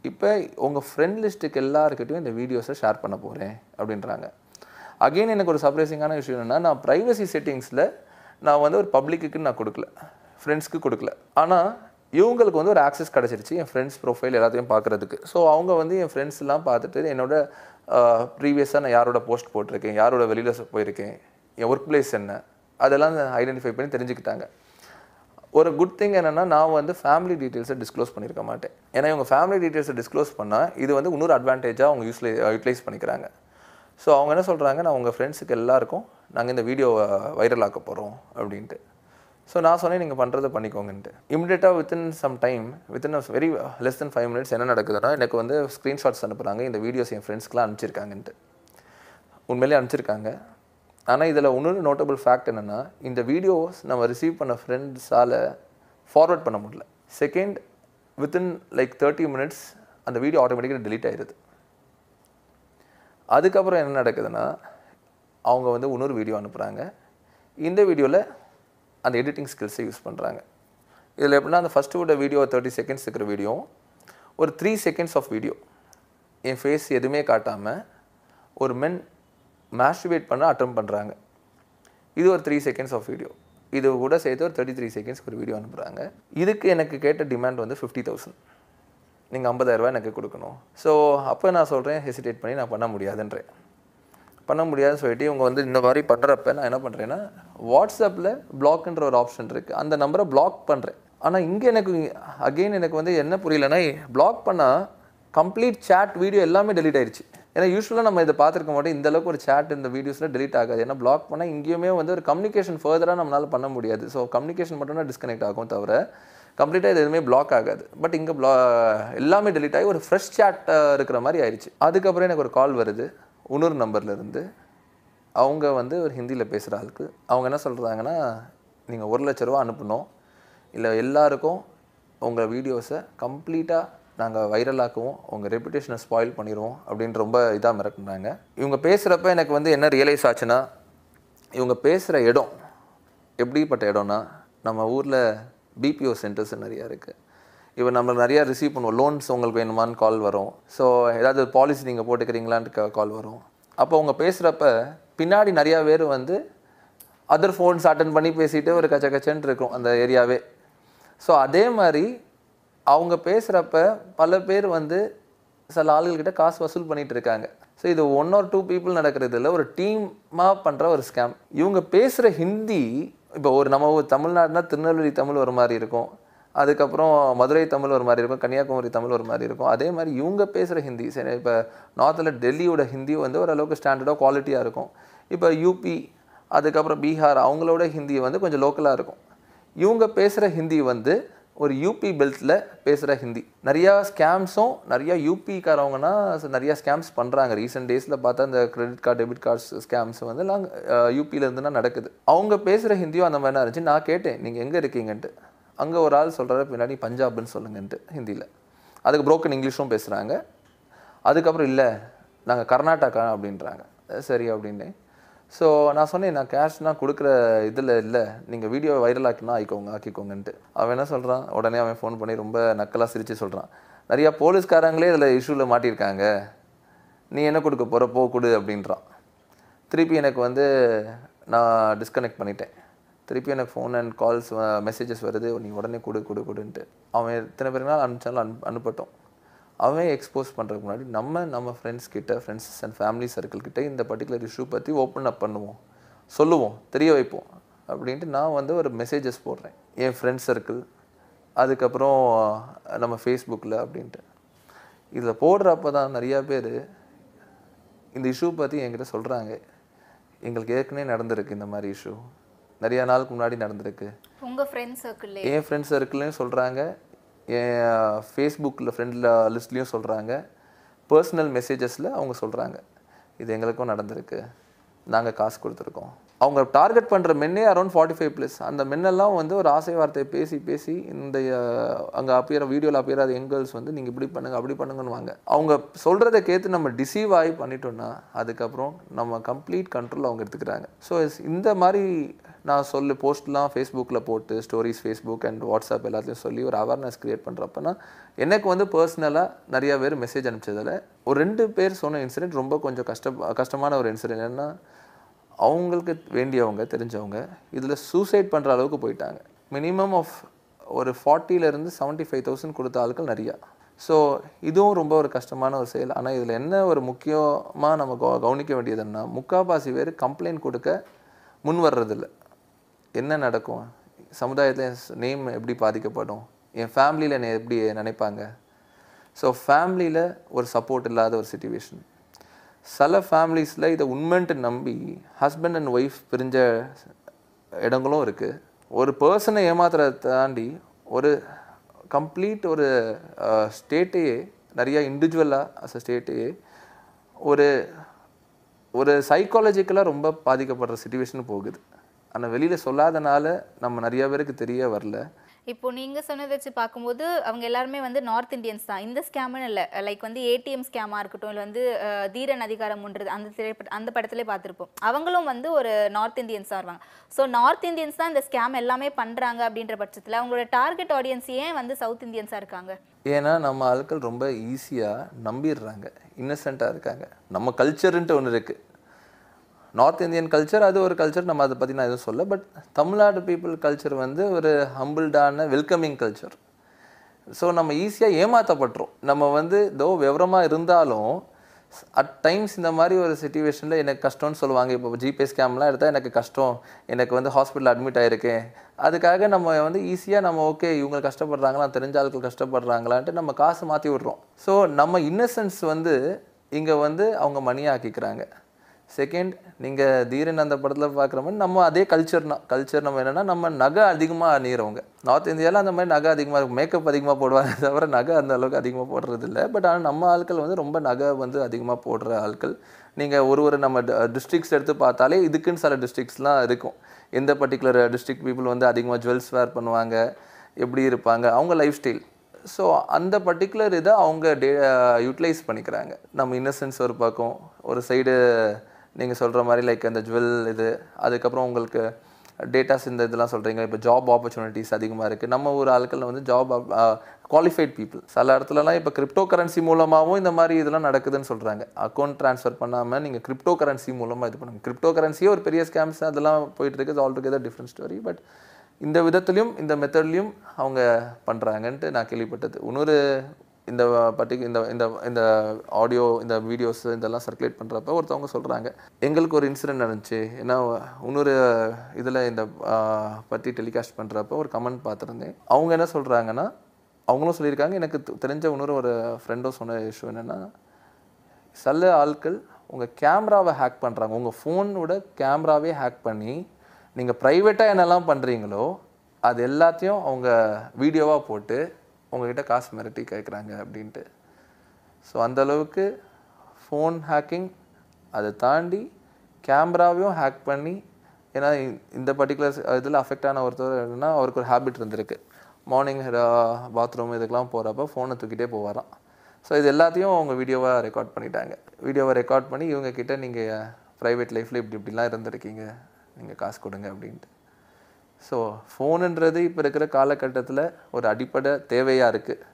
இப்போ உங்கள் ஃப்ரெண்ட் லிஸ்ட்டுக்கு எல்லாருக்கிட்டையும் இந்த வீடியோஸை ஷேர் பண்ண போகிறேன் அப்படின்றாங்க. அகெயின் எனக்கு ஒரு சர்ப்ரைசிங்கான விஷயம் என்னென்னா நான் ப்ரைவசி செட்டிங்ஸில் நான் வந்து ஒரு பப்ளிக்குக்கு நான் கொடுக்கல. ஃப்ரெண்ட்ஸ்க்கு கொடுக்கல. ஆனால் இவங்களுக்கு வந்து ஒரு ஆக்சஸ் கிடச்சிருச்சு என் ஃப்ரெண்ட்ஸ் ப்ரொஃபைல் எல்லாத்தையும் பார்க்குறதுக்கு. ஸோ அவங்க வந்து என் ஃப்ரெண்ட்ஸ் எல்லாம் பார்த்துட்டு என்னோட ப்ரீவியஸாக நான் யாரோட போஸ்ட் போட்டிருக்கேன் யாரோட வெளியில் போயிருக்கேன் என் ஒர்க் பிளேஸ் என்ன? அதெல்லாம் ஐடென்டிஃபை பண்ணி தெரிஞ்சுக்கிட்டாங்க. ஒரு குட் திங் என்னென்னா நான் வந்து ஃபேமிலி டீட்டெயில்ஸை டிஸ்க்ளோஸ் பண்ணியிருக்க மாட்டேன். ஏன்னா இவங்க ஃபேமிலி டீட்டெயில்ஸை டிஸ்க்ளோஸ் பண்ணால் இது வந்து இன்னொரு அட்வான்டேஜாக அவங்க யூஸ்லை யூட்டிலைஸ் பண்ணிக்கிறாங்க. ஸோ அவங்க என்ன சொல்கிறாங்க நான் உங்கள் ஃப்ரெண்ட்ஸுக்கு எல்லாருக்கும் நாங்கள் இந்த வீடியோவை வைரல் ஆக்க போகிறோம் அப்படின்ட்டு. ஸோ நான் சொன்னேன் நீங்கள் பண்ணுறதை பண்ணிக்கோங்கன்ட்டு. இமிடியேட்டாக within some time within very less than five minutes என்ன நடக்குதுன்னா எனக்கு வந்து ஸ்க்ரீன்ஷாட்ஸ் அனுப்புகிறாங்க இந்த வீடியோஸ் என் ஃப்ரெண்ட்ஸ்க்குலாம் அனுப்பிச்சிருக்காங்கன்ட்டு. உண்மையிலே அனுப்பிச்சிருக்காங்க. ஆனால் இதில் இன்னொரு நோட்டபிள் ஃபேக்ட் என்னென்னா இந்த வீடியோஸ் நம்ம ரிசீவ் பண்ண ஃப்ரெண்ட்ஸால் ஃபார்வர்ட் பண்ண முடியல. Second within like thirty minutes அந்த வீடியோ ஆட்டோமேட்டிக்காக டிலீட் ஆயிடுது அதுக்கப்புறம் என்ன நடக்குதுன்னா அவங்க வந்து இன்னொரு வீடியோ அனுப்புகிறாங்க இந்த வீடியோவில் அந்த எடிட்டிங் ஸ்கில்ஸை யூஸ் பண்ணுறாங்க இதில் எப்படின்னா அந்த ஃபஸ்ட்டு விட வீடியோ தேர்ட்டி செகண்ட்ஸ் இருக்கிற வீடியோ ஒரு த்ரீ செகண்ட்ஸ் ஆஃப் வீடியோ என் ஃபேஸ் எதுவுமே காட்டாமல் ஒரு மென் மேஸ்டிவேட் பண்ண அட்டம் பண்ணுறாங்க இது ஒரு த்ரீ செகண்ட்ஸ் ஆஃப் வீடியோ இது கூட சேர்த்து ஒரு தேர்ட்டி த்ரீ செகண்ட்ஸ்க்கு ஒரு வீடியோ அனுப்புகிறாங்க இதுக்கு எனக்கு கேட்ட டிமாண்ட் வந்து ஃபிஃப்டி தௌசண்ட் நீங்கள் ஐம்பதாயிரரூபா எனக்கு கொடுக்கணும். ஸோ அப்போ நான் சொல்கிறேன் ஹெசிடேட் பண்ணி நான் பண்ண முடியாதுன்றேன். பண்ண முடியாதுன்னு சொல்லிட்டு இவங்க வந்து இந்த மாதிரி பண்ணுறப்ப நான் என்ன பண்ணுறேன்னா வாட்ஸ்அப்பில் பிளாக்ன்ற ஒரு ஆப்ஷன் இருக்குது அந்த நம்பரை பிளாக் பண்ணுறேன் ஆனால் இங்கே எனக்கு அகெயின் எனக்கு வந்து என்ன புரியலன்னா பிளாக் பண்ணால் கம்ப்ளீட் சேட் வீடியோ எல்லாமே டெலீட் ஆயிடுச்சு ஏன்னா யூஸ்வலாக நம்ம இதை பார்த்துருக்க மாட்டோம். இந்த அளவுக்கு ஒரு சேட் இந்த வீடியோஸில் டிலீட் ஆகாது. ஏன்னா பிளாக் பண்ணால் இங்கேயுமே வந்து ஒரு கம்யூனிகேஷன் ஃபர்தராக நம்மளால் பண்ண முடியாது. ஸோ கம்யூனிகேஷன் மட்டும் தான் டிஸ்கனெக்ட் ஆகும் தவிர கம்ப்ளீட்டாக இது எதுவுமே பிளாக் ஆகாது. பட் இங்கே ப்ளா எல்லாமே delete ஆகி ஒரு ஃப்ரெஷ் சேட்டாக இருக்கிற மாதிரி ஆயிடுச்சு அதுக்கப்புறம் எனக்கு ஒரு கால் வருது. உணர் நம்பர்லேருந்து அவங்க வந்து ஒரு ஹிந்தியில் பேசுகிற ஆளுக்கு. அவங்க என்ன சொல்கிறாங்கன்னா நீங்கள் ஒரு லட்ச ரூபா அனுப்பணும். இல்லை எல்லாருக்கும் உங்கள் வீடியோஸை கம்ப்ளீட்டாக நாங்கள் வைரலாக்குவோம் உங்கள் ரெப்புடேஷனை ஸ்பாயில் பண்ணிடுவோம் அப்படின்னு ரொம்ப இதாக மிரட்டினாங்க. இவங்க பேசுகிறப்ப எனக்கு வந்து என்ன ரியலைஸ் ஆச்சுன்னா இவங்க பேசுகிற இடம் எப்படிப்பட்ட இடம்னா நம்ம ஊரில் பிபிஓ சென்டர்ஸ் நிறையா இருக்குது இப்போ நம்ம நிறையா ரிசீவ் பண்ணுவோம். லோன்ஸ் உங்களுக்கு வேணுமான்னு கால் வரும். ஸோ ஏதாவது பாலிசி நீங்கள் போட்டுக்கிறீங்களான்ட்டு கால் வரும். அப்போ அவங்க பேசுகிறப்ப பின்னாடி நிறையா பேர் வந்து அதர் ஃபோன்ஸ் அட்டன் பண்ணி பேசிகிட்டு ஒரு கச்ச கச்சன்ட்டு இருக்கும் அந்த ஏரியாவே ஸோ அதே மாதிரி அவங்க பேசுகிறப்ப பல பேர் வந்து சில ஆளுகள்கிட்ட காசு வசூல் பண்ணிகிட்டு இருக்காங்க. ஸோ இது ஒன் ஆர் டூ பீப்புள் நடக்கிறது இல்லை ஒரு டீமாக பண்ணுற ஒரு ஸ்கேம் இவங்க பேசுகிற ஹிந்தி இப்போ ஒரு நம்ம ஒரு தமிழ்நாடுனா திருநெல்வேலி தமிழ் ஒரு மாதிரி இருக்கும். அதுக்கப்புறம் மதுரை தமிழ் ஒரு மாதிரி இருக்கும் கன்னியாகுமரி தமிழ் ஒரு மாதிரி இருக்கும். அதே மாதிரி இவங்க பேசுகிற ஹிந்தி சரி இப்போ நார்த்தில் டெல்லியோட ஹிந்தி வந்து ஓரளவுக்கு ஸ்டாண்டர்டாக குவாலிட்டியாக இருக்கும். இப்போ யூபி அதுக்கப்புறம் பீகார் அவங்களோட ஹிந்தி வந்து கொஞ்சம் லோக்கலாக இருக்கும். இவங்க பேசுகிற ஹிந்தி வந்து ஒரு யூபி பெல்ட்டில் பேசுகிற ஹிந்தி. நிறையா ஸ்கேம்ஸும் நிறையா யூபிக்காரவங்கன்னா நிறையா ஸ்கேம்ஸ் பண்ணுறாங்க ரீசெண்ட் டேஸில் பார்த்தா இந்த credit card debit cards scams வந்து எல்லாம் யூபியிலேருந்துனா நடக்குது. அவங்க பேசுகிற ஹிந்தியும் அந்த மாதிரி இருந்துச்சு. நான் கேட்டேன் நீங்கள் எங்கே இருக்கீங்கன்ட்டு? அங்கே ஒரு ஆள் சொல்கிறாரு பின்னாடி பஞ்சாப்னு சொல்லுங்கன்ட்டு ஹிந்தியில். அதுக்கு புரோக்கன் இங்கிலீஷும் பேசுகிறாங்க அதுக்கப்புறம் இல்லை நாங்கள் கர்நாடகா அப்படின்றாங்க. சரி அப்படின்னு ஸோ நான் சொன்னேன் நான் கேஷ்னால் கொடுக்குற இதில் இல்லை. நீங்கள் வீடியோ வைரல் ஆக்கினா ஆக்கிக்கோங்க ஆக்கிக்கோங்கன்ட்டு. அவன் என்ன சொல்கிறான் உடனே அவன் ஃபோன் பண்ணி ரொம்ப நக்கலாக சிரித்து சொல்கிறான் நிறையா போலீஸ்காரங்களே இதில் இஷ்யூவில் மாட்டியிருக்காங்க. நீ என்ன கொடுக்க போகிற போ கொடு அப்படின்றான். திருப்பி எனக்கு வந்து நான் டிஸ்கனெக்ட் பண்ணிட்டேன். திருப்பி எனக்கு ஃபோன் அண்ட் கால்ஸ் மெசேஜஸ் வருது. நீ உடனே கொடு கொடு கொடுன்ட்டு. அவன் எத்தனை பேருனாலும் அனுப்பிச்சாலும் அனு அனுப்பட்டோம். அவன் எக்ஸ்போஸ் பண்ணுறதுக்கு முன்னாடி நம்ம நம்ம ஃப்ரெண்ட்ஸ் கிட்ட ஃப்ரெண்ட்ஸ் அண்ட் ஃபேமிலி சர்க்கிள் கிட்ட இந்த பர்டிகுலர் இஷ்யூ பற்றி ஓப்பன் அப் பண்ணுவோம். சொல்லுவோம் தெரிய வைப்போம். அப்படின்ட்டு நான் வந்து ஒரு மெசேஜஸ் போடுறேன். என் ஃப்ரெண்ட்ஸ் சர்க்கிள் அதுக்கப்புறம் நம்ம ஃபேஸ்புக்கில் அப்படின்ட்டு. இதில் போடுறப்ப தான் நிறையா பேர் இந்த இஷ்யூ பற்றி என்கிட்ட சொல்கிறாங்க எங்களுக்கு ஏற்கனவே நடந்திருக்கு இந்த மாதிரி இஷ்யூ நிறையா நாளுக்கு முன்னாடி நடந்திருக்கு. உங்க ஃப்ரெண்ட்ஸ் சர்க்கிள் என் ஃப்ரெண்ட்ஸ் சர்க்கிள்லையும் சொல்கிறாங்க என் ஃபேஸ்புக்கில் ஃப்ரெண்டில் லிஸ்ட்லேயும் சொல்கிறாங்க பர்சனல் மெசேஜஸில் அவங்க சொல்கிறாங்க இது எங்களுக்கும் நடந்திருக்கு. நாங்கள் காசு கொடுத்துருக்கோம். அவங்க டார்கெட் பண்ணுற மென்னே அரௌண்ட் ஃபார்ட்டி ஃபைவ் ப்ளஸ் அந்த மென்னெல்லாம் வந்து ஒரு ஆசை வார்த்தையை பேசி பேசி இந்த அங்கே அப்பியற வீடியோவில் அப்பியறாத எங்கல்ஸ் வந்து நீங்கள் இப்படி பண்ணுங்கள் அப்படி பண்ணுங்கன்னு வாங்க. அவங்க சொல்கிறத கேத்து நம்ம டிசீவ் ஆகி பண்ணிட்டோம்னா அதுக்கப்புறம் நம்ம கம்ப்ளீட் கண்ட்ரோல் அவங்க எடுத்துக்கிறாங்க. ஸோ இந்த மாதிரி நான் சொல்லு போஸ்ட்லாம் ஃபேஸ்புக்கில் போட்டு ஸ்டோரிஸ் ஃபேஸ்புக் அண்ட் வாட்ஸ்அப் எல்லாத்தையும் சொல்லி ஒரு அவேர்னஸ் க்ரியேட் பண்ணுறப்பனா எனக்கு வந்து பர்சனலாக நிறையா பேர் மெசேஜ் அனுப்பிச்சதில் ஒரு ரெண்டு பேர் சொன்ன இன்சிடென்ட் ரொம்ப கொஞ்சம் கஷ்ட கஷ்டமான ஒரு இன்சிடென்ட் என்னன்னா அவங்களுக்கு வேண்டியவங்க தெரிஞ்சவங்க இதில் சூசைட் பண்ணுற அளவுக்கு போயிட்டாங்க. மினிமம் ஆஃப் ஒரு ஃபார்ட்டியிலேருந்து செவன்ட்டி ஃபைவ் தௌசண்ட் கொடுத்த ஆட்கள் நிறையா. ஸோ இதுவும் ரொம்ப ஒரு கஷ்டமான ஒரு செயல். ஆனால் இதில் என்ன ஒரு முக்கியமாக நம்ம கவ- கவனிக்க வேண்டியதுன்னா முக்கால்வாசி பேர் கம்ப்ளைண்ட் கொடுக்க முன் வர்றதில்ல. என்ன நடக்கும்? சமுதாயத்தில் நேம் எப்படி பாதிக்கப்படும்? என் ஃபேமிலியில் என்னை எப்படி நினைப்பாங்க? ஸோ ஃபேமிலியில் ஒரு சப்போர்ட் இல்லாத ஒரு சுச்சுவேஷன் சில ஃபேமிலிஸில் இதை உண்மைன்ட்டு நம்பி ஹஸ்பண்ட் அண்ட் ஒய்ஃப் பிரிஞ்ச இடங்களும் இருக்குது ஒரு பர்சனை ஏமாத்துறதை தாண்டி ஒரு கம்ப்ளீட் ஒரு ஸ்டேட்டையே நிறையா இண்டிவிஜுவலாக அஸ் அ ஸ்டேட்டையே ஒரு ஒரு சைக்காலஜிக்கலாக ரொம்ப பாதிக்கப்படுற சுச்சுவேஷன் போகுது. ஆனால் வெளியில் சொல்லாதனால நம்ம நிறைய பேருக்கு தெரிய வரல. இப்போ நீங்க சொன்னதை வச்சு பார்க்கும்போது அவங்க எல்லாருமே வந்து நார்த் இந்தியன்ஸ் தான். இந்த ஸ்கேம்னு இல்லை. லைக் வந்து ஏடிஎம் ஸ்கேமா இருக்கட்டும் இல்லை வந்து தீரன் அதிகாரம்ன்றது அந்த திரைப்பட அந்த படத்திலே பார்த்துருப்போம். அவங்களும் வந்து ஒரு நார்த் இந்தியன்ஸாக இருப்பாங்க. ஸோ நார்த் இந்தியன்ஸ் தான் இந்த ஸ்கேம் எல்லாமே பண்றாங்க அப்படின்ற பட்சத்தில் அவங்களோட டார்கெட் ஆடியன்ஸ் ஏன் வந்து சவுத் இந்தியன்ஸாக இருக்காங்க? ஏன்னா நம்ம ஆட்கள் ரொம்ப ஈஸியாக நம்பிடுறாங்க. இன்னசென்ட்டாக இருக்காங்க. நம்ம கல்ச்சருன்ட்டு ஒன்று இருக்குது நார்த் இந்தியன் கல்ச்சர் அது ஒரு கல்ச்சர் நம்ம அதை பற்றி நான் எதுவும் சொல்ல பட் தமிழ்நாடு பீப்புள் கல்ச்சர் வந்து ஒரு ஹம்பிள்டான வெல்கமிங் கல்ச்சர் ஸோ நம்ம ஈஸியாக ஏமாற்றப்பட்டுரும் நம்ம வந்து தோ விவரமாக இருந்தாலும் அட் டைம்ஸ் இந்த மாதிரி ஒரு சுச்சுவேஷனில் எனக்கு கஷ்டம்னு சொல்லுவாங்க. இப்போ ஜிபே ஸ்கேம்லாம் எடுத்தால் எனக்கு கஷ்டம். எனக்கு வந்து ஹாஸ்பிட்டல் அட்மிட் ஆயிருக்கேன் அதுக்காக நம்ம வந்து ஈஸியாக நம்ம ஓகே இவங்க கஷ்டப்படுறாங்களா தெரிஞ்ச ஆட்கள் கஷ்டப்படுறாங்களான்ட்டு நம்ம காசு மாற்றி விட்றோம். ஸோ நம்ம இன்னசென்ஸ் வந்து இங்கே வந்து அவங்க மணியாக்கிக்கிறாங்க செகண்ட் நீங்கள் தீரன் அந்த படத்தில் பார்க்குற மாதிரி நம்ம அதே கல்ச்சர்னா கல்ச்சர் நம்ம என்னென்னா நம்ம நகை அதிகமாக அணிகிறவங்க நார்த் இந்தியாவில் அந்த மாதிரி நகை அதிகமாக இருக்கும். மேக்கப் அதிகமாக போடுவாங்க தவிர நகை அந்த அளவுக்கு அதிகமாக போடுறது இல்லை. பட் ஆனால் நம்ம ஆட்கள் வந்து ரொம்ப நகை வந்து அதிகமாக போடுற ஆட்கள். நீங்கள் ஒரு ஒரு நம்ம டிஸ்ட்ரிக்ஸ் எடுத்து பார்த்தாலே இதுக்குன்னு சில டிஸ்ட்ரிக்ஸ்லாம் இருக்கும். எந்த பர்டிகுலர் டிஸ்ட்ரிக்ட் பீப்புள் வந்து அதிகமாக ஜுவல்ஸ் வேர் பண்ணுவாங்க. எப்படி இருப்பாங்க? அவங்க லைஃப் ஸ்டைல் ஸோ அந்த பர்டிகுலர் இதை அவங்க டே யூட்டிலைஸ் பண்ணிக்கிறாங்க. நம்ம இன்னசென்ஸ் ஒரு பக்கம் ஒரு சைடு நீங்கள் சொல்கிற மாதிரி லைக் அந்த ஜுவல் இது அதுக்கப்புறம் உங்களுக்கு டேட்டாஸ் இந்த இதெல்லாம் சொல்கிறீங்க இப்போ ஜாப் ஆப்பர்ச்சுனிட்டிஸ் அதிகமாக இருக்குது நம்ம ஊர் ஆட்களில் வந்து ஜாப் குவாலிஃபைட் பீப்புள் சில இடத்துலலாம் இப்போ கிரிப்டோ கரன்சி மூலமாகவும் இந்த மாதிரி இதெல்லாம் நடக்குதுன்னு சொல்கிறாங்க அக்கௌண்ட் ட்ரான்ஸ்ஃபர் பண்ணாமல் நீங்கள் கிரிப்டோ கரன்சி மூலமாக இது பண்ணுங்க. கிரிப்டோ கரன்சியே ஒரு பெரிய ஸ்கேம்ஸ் அதெல்லாம் போயிட்டுருக்கு all together different story but இந்த விதத்துலையும் இந்த மெத்தட்லேயும் அவங்க பண்ணுறாங்கன்ட்டு நான் கேள்விப்பட்டது. இன்னொரு இந்த பர்டிகு இந்த இந்த இந்த ஆடியோ இந்த வீடியோஸ் இதெல்லாம் சர்க்குலேட் பண்ணுறப்ப ஒருத்தவங்க சொல்கிறாங்க எங்களுக்கு ஒரு இன்சிடென்ட் நடந்துச்சு. ஏன்னா இன்னொரு இதில் இந்த பற்றி டெலிகாஸ்ட் பண்ணுறப்ப ஒரு கமெண்ட் பார்த்துருந்தேன். அவங்க என்ன சொல்கிறாங்கன்னா அவங்களும் சொல்லியிருக்காங்க. எனக்கு தெரிஞ்ச இன்னொரு ஒரு ஃப்ரெண்டும் சொன்ன இஷ்யூ என்னென்னா சில ஆட்கள் உங்கள் கேமராவை ஹேக் பண்ணுறாங்க உங்கள் ஃபோனோட கேமராவே ஹேக் பண்ணி நீங்கள் ப்ரைவேட்டாக என்னெல்லாம் பண்ணுறீங்களோ அது எல்லாத்தையும் அவங்க வீடியோவாக போட்டு உங்ககிட்ட காசு மிரட்டி கேட்குறாங்க அப்படின்ட்டு. ஸோ அந்த அளவுக்கு ஃபோன் ஹேக்கிங் அதை தாண்டி கேமராவையும் ஹேக் பண்ணி ஏன்னா இந்த பர்டிகுலர் இதில் அஃபெக்ட் ஆன ஒருத்தர் என்னென்னா அவருக்கு ஒரு ஹேபிட் இருந்திருக்கு. மார்னிங் பாத்ரூம் இதுக்கெலாம் போகிறப்ப ஃபோனை தூக்கிட்டே போவாராம். ஸோ இது எல்லாத்தையும் அவங்க வீடியோவாக ரெக்கார்ட் பண்ணிட்டாங்க. வீடியோவை ரெக்கார்ட் பண்ணி இவங்கக்கிட்ட நீங்கள் ப்ரைவேட் லைஃப்பில் இப்படி இப்படிலாம் இருந்திருக்கீங்க. நீங்கள் காசு கொடுங்க அப்படின்ட்டு. ஸோ ஃபோனுன்றது இப்போ இருக்கிற காலகட்டத்தில் ஒரு அடிப்படை தேவையாக இருக்குது